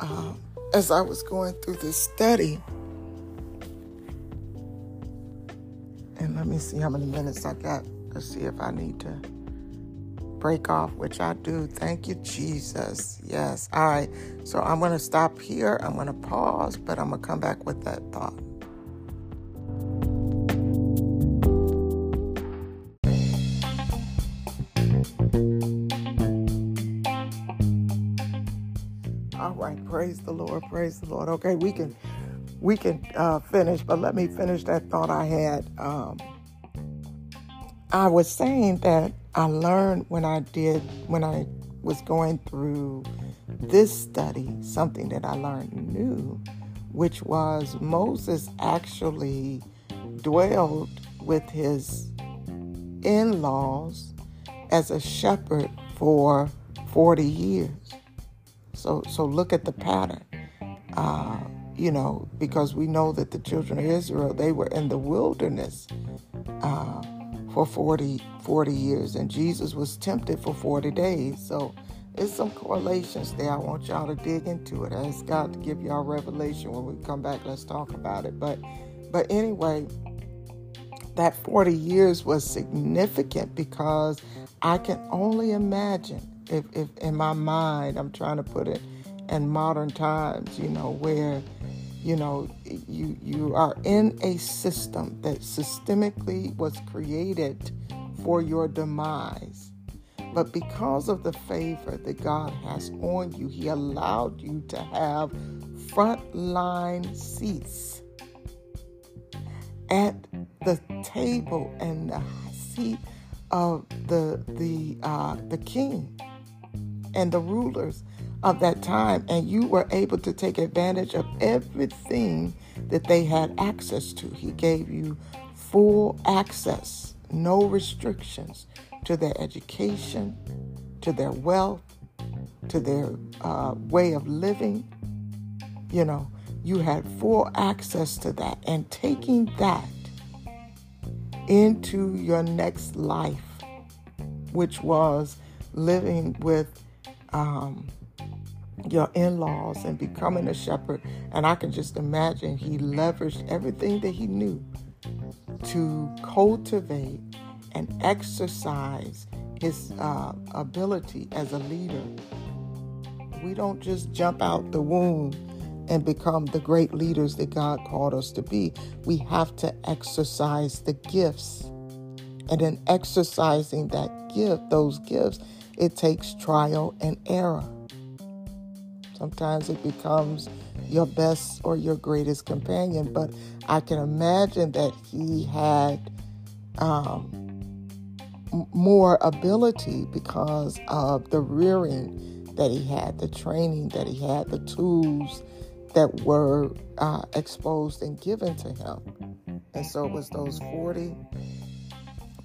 um, as I was going through this study. And let me see how many minutes I got to see if I need to break off, which I do. Thank you, Jesus. Yes. All right. So I'm going to stop here. I'm going to pause, but I'm going to come back with that thought. All right. Praise the Lord. Praise the Lord. Okay, we can we can uh, finish, but let me finish that thought I had. Um, I was saying that I learned when I did when I was going through this study something that I learned new, which was Moses actually dwelled with his in laws as a shepherd for 40 years. So, so look at the pattern. Uh, you know, because we know that the children of Israel, they were in the wilderness uh, for 40, 40 years, and Jesus was tempted for 40 days. So there's some correlations there. I want y'all to dig into it. I ask God to give y'all revelation when we come back. Let's talk about it. But, but anyway, that 40 years was significant because I can only imagine if, if in my mind I'm trying to put it in modern times, you know, where you know you you are in a system that systemically was created for your demise. But because of the favor that God has on you, He allowed you to have frontline seats at the table and the seat of the the uh, the king and the rulers of that time, and you were able to take advantage of everything that they had access to. He gave you full access, no restrictions to their education, to their wealth, to their uh, way of living. You know, you had full access to that, and taking that into your next life, which was living with um, your in laws and becoming a shepherd. And I can just imagine he leveraged everything that he knew to cultivate and exercise his uh, ability as a leader. We don't just jump out the womb and become the great leaders that God called us to be. We have to exercise the gifts. And in exercising that gift, those gifts, it takes trial and error. Sometimes it becomes your best or your greatest companion, but I can imagine that he had um, more ability because of the rearing that he had, the training that he had, the tools that were uh, exposed and given to him. And so it was those 40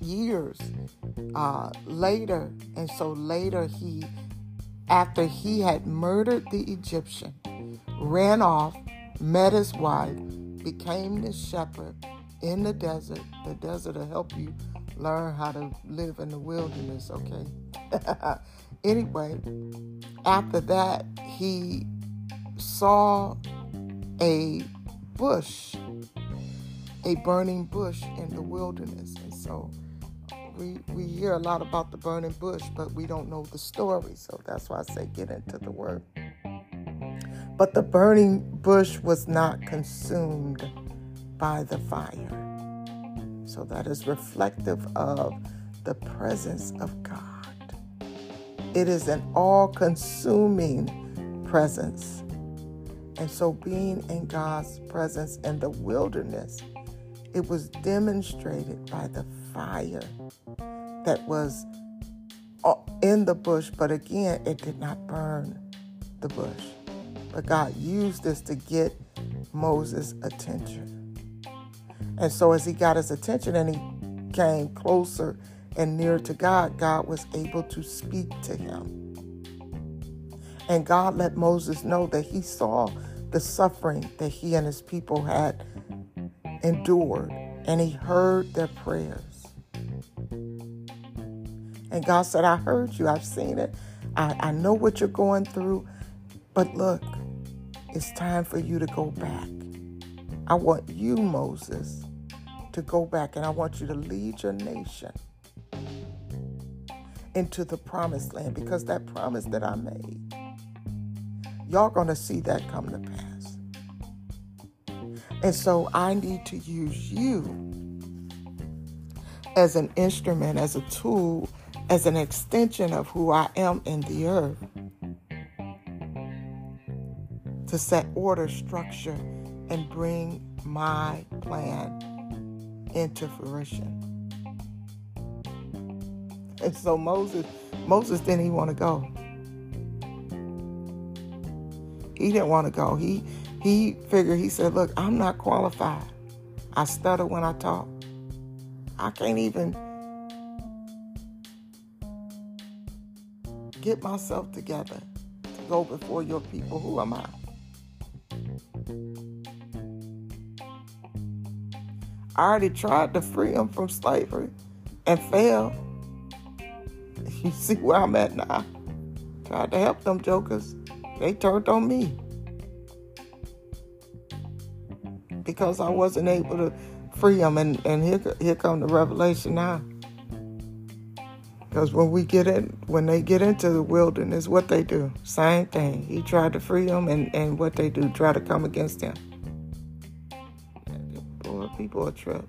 years uh, later. And so later, he, after he had murdered the Egyptian, ran off, met his wife, became the shepherd in the desert. The desert will help you learn how to live in the wilderness, okay? anyway, after that, he saw a bush, a burning bush in the wilderness. And so we, we hear a lot about the burning bush, but we don't know the story. So that's why I say get into the word. But the burning bush was not consumed by the fire. So that is reflective of the presence of God. It is an all consuming presence. And so, being in God's presence in the wilderness, it was demonstrated by the fire that was uh, in the bush, but again, it did not burn the bush. But God used this to get Moses' attention. And so, as he got his attention and he came closer and nearer to God, God was able to speak to him. And God let Moses know that he saw the suffering that he and his people had endured, and he heard their prayers. And God said, I heard you, I've seen it, I, I know what you're going through, but look, it's time for you to go back. I want you, Moses, to go back, and I want you to lead your nation into the promised land because that promise that I made Y'all going to see that come to pass. And so I need to use you as an instrument, as a tool, as an extension of who I am in the earth to set order, structure, and bring my plan into fruition. And so Moses, Moses didn't even want to go. he didn't want to go. He he figured he said, "Look, I'm not qualified. I stutter when I talk. I can't even get myself together to go before your people. Who am I?" I already tried to free them from slavery and failed. You see where I'm at now. Tried to help them jokers. They turned on me. Because I wasn't able to free them. And, and here, here come the revelation now. Because when we get in, when they get into the wilderness, what they do, same thing. He tried to free them, and, and what they do, try to come against him. Boy, people are trip.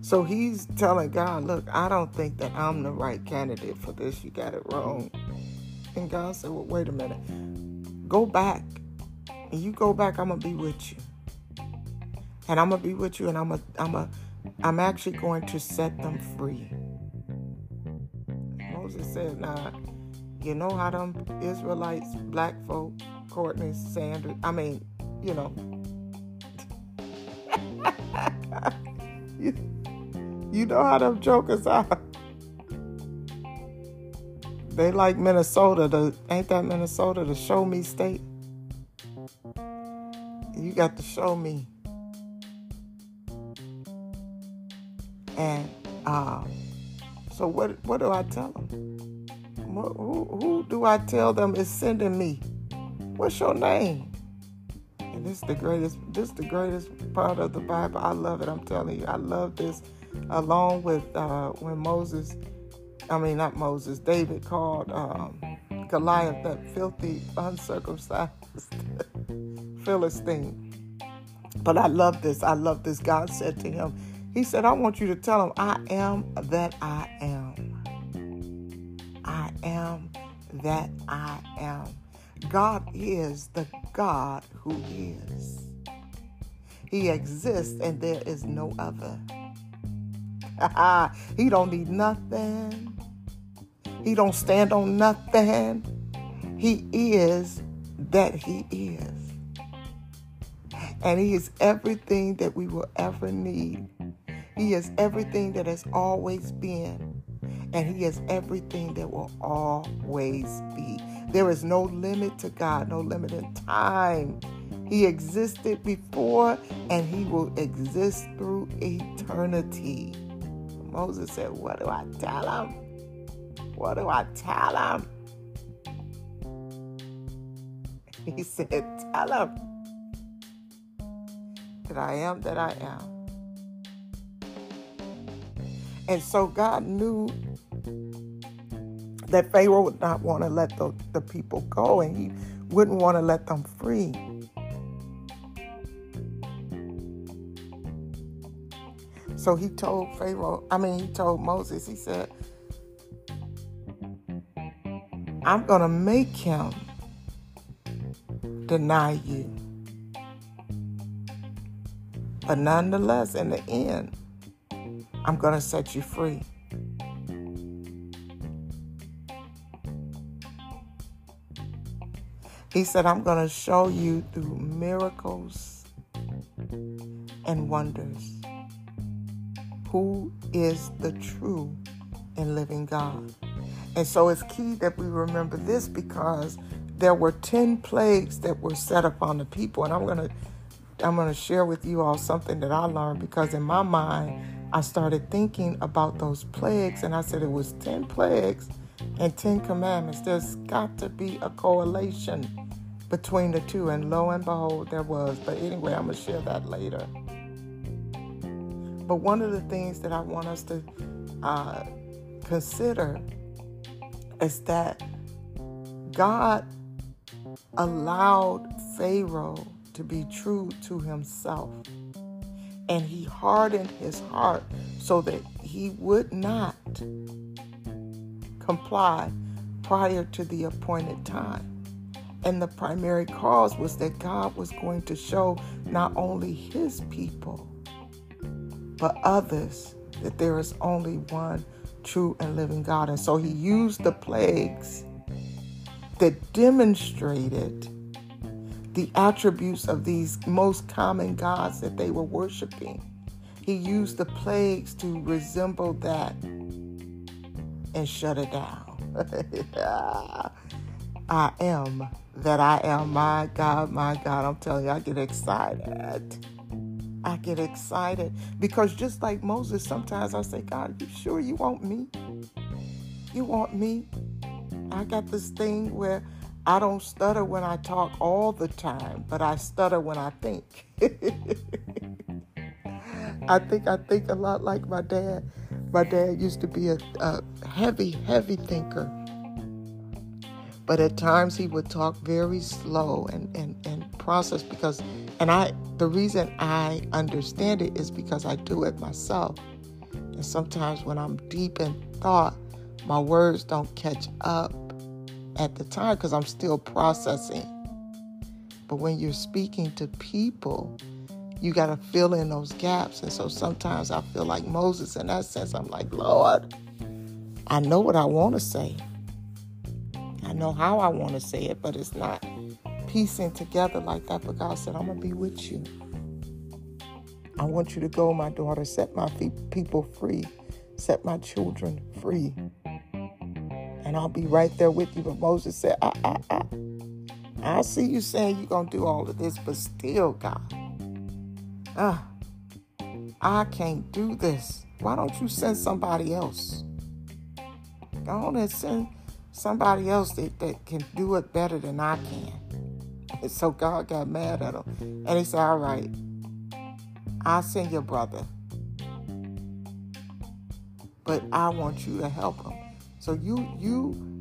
So he's telling God, look, I don't think that I'm the right candidate for this. You got it wrong. And God said, well, wait a minute. Go back. And you go back, I'm going to be with you. And I'm to be with you and I'm a, I'm a, I'm actually going to set them free. Moses said, nah, you know how them Israelites, black folk, Courtney Sanders, I mean, you know. You know how them jokers are. They like Minnesota. The ain't that Minnesota the show me state? You got to show me. And uh, so what? What do I tell them? Who, who do I tell them is sending me? What's your name? And this is the greatest. This is the greatest part of the Bible. I love it. I'm telling you, I love this along with uh, when Moses, I mean, not Moses, David called um, Goliath that filthy, uncircumcised Philistine. But I love this. I love this. God said to him, He said, I want you to tell him, I am that I am. I am that I am. God is the God who is. He exists and there is no other. he don't need nothing. He don't stand on nothing. He is that he is. And he is everything that we will ever need. He is everything that has always been. And he is everything that will always be. There is no limit to God, no limit in time. He existed before and he will exist through eternity. Moses said, What do I tell him? What do I tell him? He said, Tell him that I am that I am. And so God knew that Pharaoh would not want to let the, the people go and he wouldn't want to let them free. So he told Pharaoh, I mean, he told Moses, he said, I'm going to make him deny you. But nonetheless, in the end, I'm going to set you free. He said, I'm going to show you through miracles and wonders who is the true and living God. And so it's key that we remember this because there were 10 plagues that were set upon the people. And I'm going to I'm going to share with you all something that I learned because in my mind I started thinking about those plagues and I said it was 10 plagues and 10 commandments. There's got to be a correlation between the two and lo and behold there was. But anyway, I'm going to share that later. But one of the things that I want us to uh, consider is that God allowed Pharaoh to be true to himself. And he hardened his heart so that he would not comply prior to the appointed time. And the primary cause was that God was going to show not only his people, but others that there is only one true and living God. And so he used the plagues that demonstrated the attributes of these most common gods that they were worshiping. He used the plagues to resemble that and shut it down. I am that I am. My God, my God. I'm telling you, I get excited. I get excited because just like Moses, sometimes I say, God, you sure you want me? You want me? I got this thing where I don't stutter when I talk all the time, but I stutter when I think. I think I think a lot like my dad. My dad used to be a, a heavy, heavy thinker. But at times he would talk very slow and, and, and process because and I the reason I understand it is because I do it myself. And sometimes when I'm deep in thought, my words don't catch up at the time because I'm still processing. But when you're speaking to people, you got to fill in those gaps. And so sometimes I feel like Moses in that sense. I'm like, Lord, I know what I want to say. I know how I want to say it, but it's not piecing together like that. But God said, I'm going to be with you. I want you to go, my daughter, set my people free, set my children free. And I'll be right there with you. But Moses said, ah, ah, ah. I see you saying you're going to do all of this, but still, God, ah, I can't do this. Why don't you send somebody else? Go on and send somebody else that, that can do it better than I can. And so God got mad at him. And he said, All right, I'll send your brother. But I want you to help him. So you you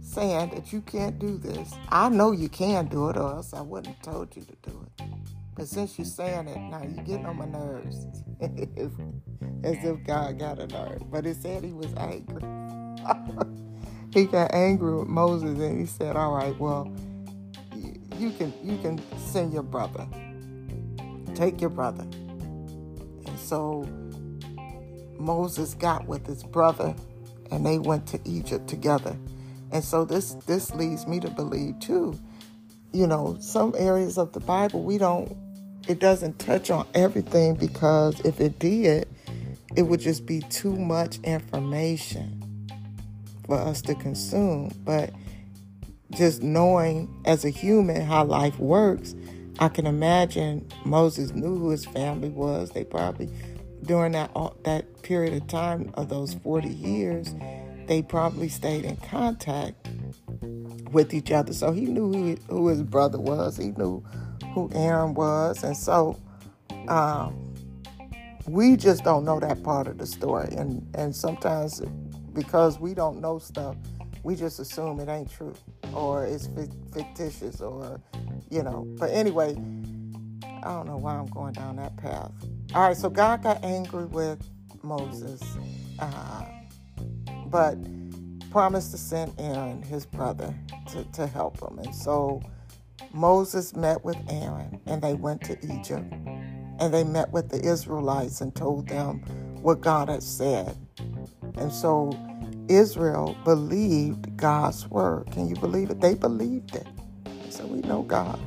saying that you can't do this. I know you can do it, or else I wouldn't have told you to do it. But since you're saying it, now you're getting on my nerves. As if God got a nerve. But it said he was angry. he got angry with Moses and he said, All right, well, you can you can send your brother. Take your brother. And so Moses got with his brother and they went to Egypt together. And so this this leads me to believe too, you know, some areas of the Bible we don't it doesn't touch on everything because if it did, it would just be too much information for us to consume. But just knowing as a human how life works, I can imagine Moses knew who his family was. They probably during that that period of time of those 40 years, they probably stayed in contact with each other. So he knew who, who his brother was. He knew who Aaron was, and so um, we just don't know that part of the story. And and sometimes because we don't know stuff, we just assume it ain't true or it's fictitious or you know. But anyway, I don't know why I'm going down that path. All right, so God got angry with Moses, uh, but promised to send Aaron, his brother, to, to help him. And so Moses met with Aaron and they went to Egypt and they met with the Israelites and told them what God had said. And so Israel believed God's word. Can you believe it? They believed it. So we know God.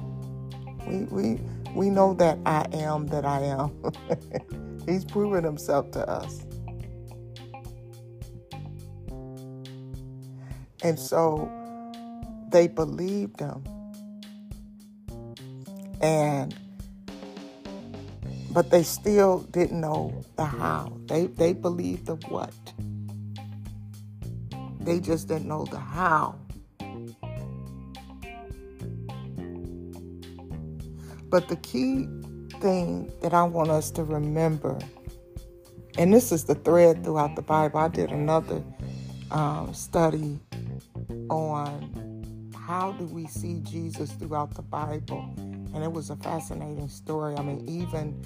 We we we know that I am that I am. He's proven himself to us. And so they believed him. And but they still didn't know the how. They they believed the what. They just didn't know the how. But the key thing that I want us to remember, and this is the thread throughout the Bible, I did another um, study on how do we see Jesus throughout the Bible. And it was a fascinating story. I mean, even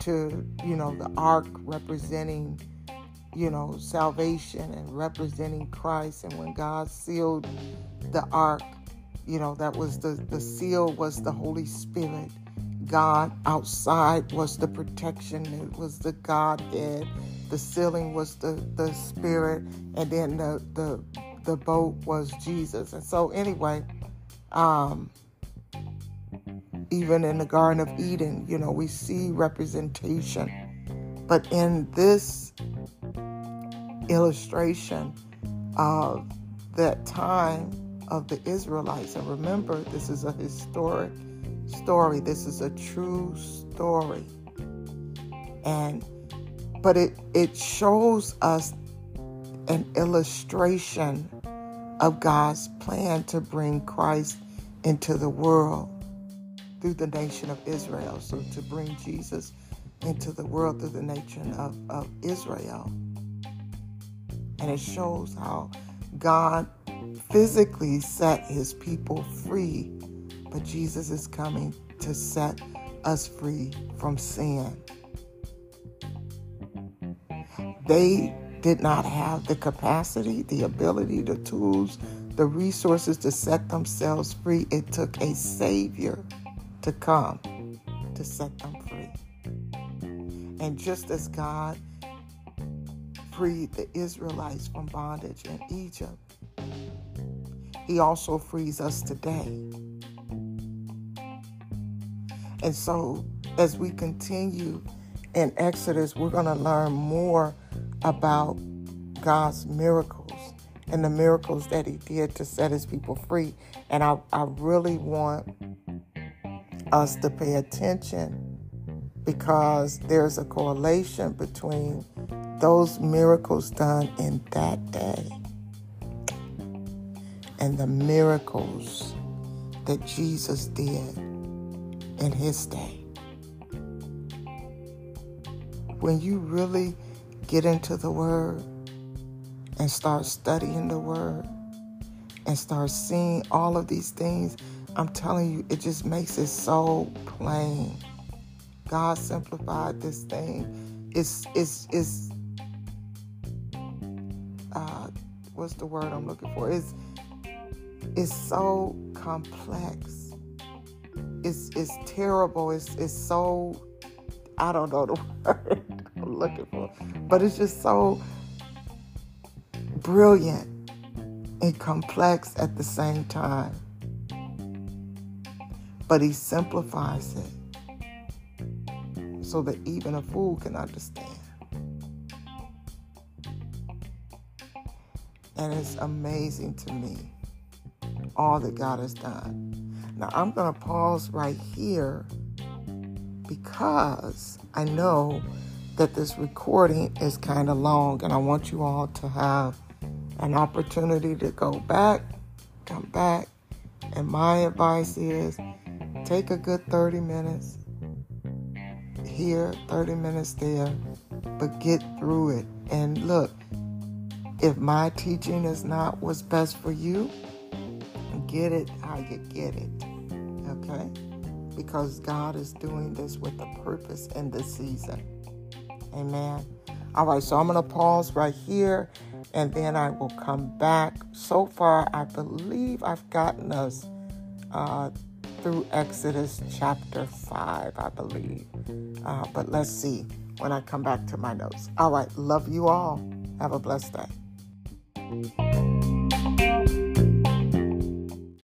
to, you know, the ark representing you know, salvation and representing Christ. And when God sealed the ark, you know, that was the, the seal was the Holy Spirit. God outside was the protection. It was the Godhead. the ceiling was the, the spirit, and then the, the the boat was Jesus. And so anyway, um, even in the Garden of Eden, you know, we see representation. But in this illustration of that time of the Israelites, and remember, this is a historic story, this is a true story. And but it it shows us an illustration of God's plan to bring Christ into the world through the nation of Israel. So to bring Jesus into the world through the nation of, of Israel. And it shows how God physically set his people free, but Jesus is coming to set us free from sin. They did not have the capacity, the ability, the tools, the resources to set themselves free. It took a Savior to come to set them free. And just as God freed the Israelites from bondage in Egypt, He also frees us today. And so, as we continue in Exodus, we're going to learn more about God's miracles and the miracles that He did to set His people free. And I, I really want us to pay attention because there's a correlation between those miracles done in that day and the miracles that Jesus did in his day. When you really get into the Word and start studying the Word and start seeing all of these things, I'm telling you, it just makes it so plain. God simplified this thing. It's it's it's uh, what's the word I'm looking for? It's it's so complex. It's it's terrible. It's it's so I don't know the word I'm looking for, but it's just so brilliant and complex at the same time but he simplifies it so that even a fool can understand. And it's amazing to me all that God has done. Now, I'm going to pause right here because I know that this recording is kind of long and I want you all to have an opportunity to go back, come back. And my advice is Take a good 30 minutes here, 30 minutes there, but get through it. And look, if my teaching is not what's best for you, get it how you get it. Okay? Because God is doing this with a purpose in this season. Amen. All right, so I'm going to pause right here and then I will come back. So far, I believe I've gotten us uh, through Exodus chapter 5, I believe. Uh, but let's see when I come back to my notes. All right. Love you all. Have a blessed day.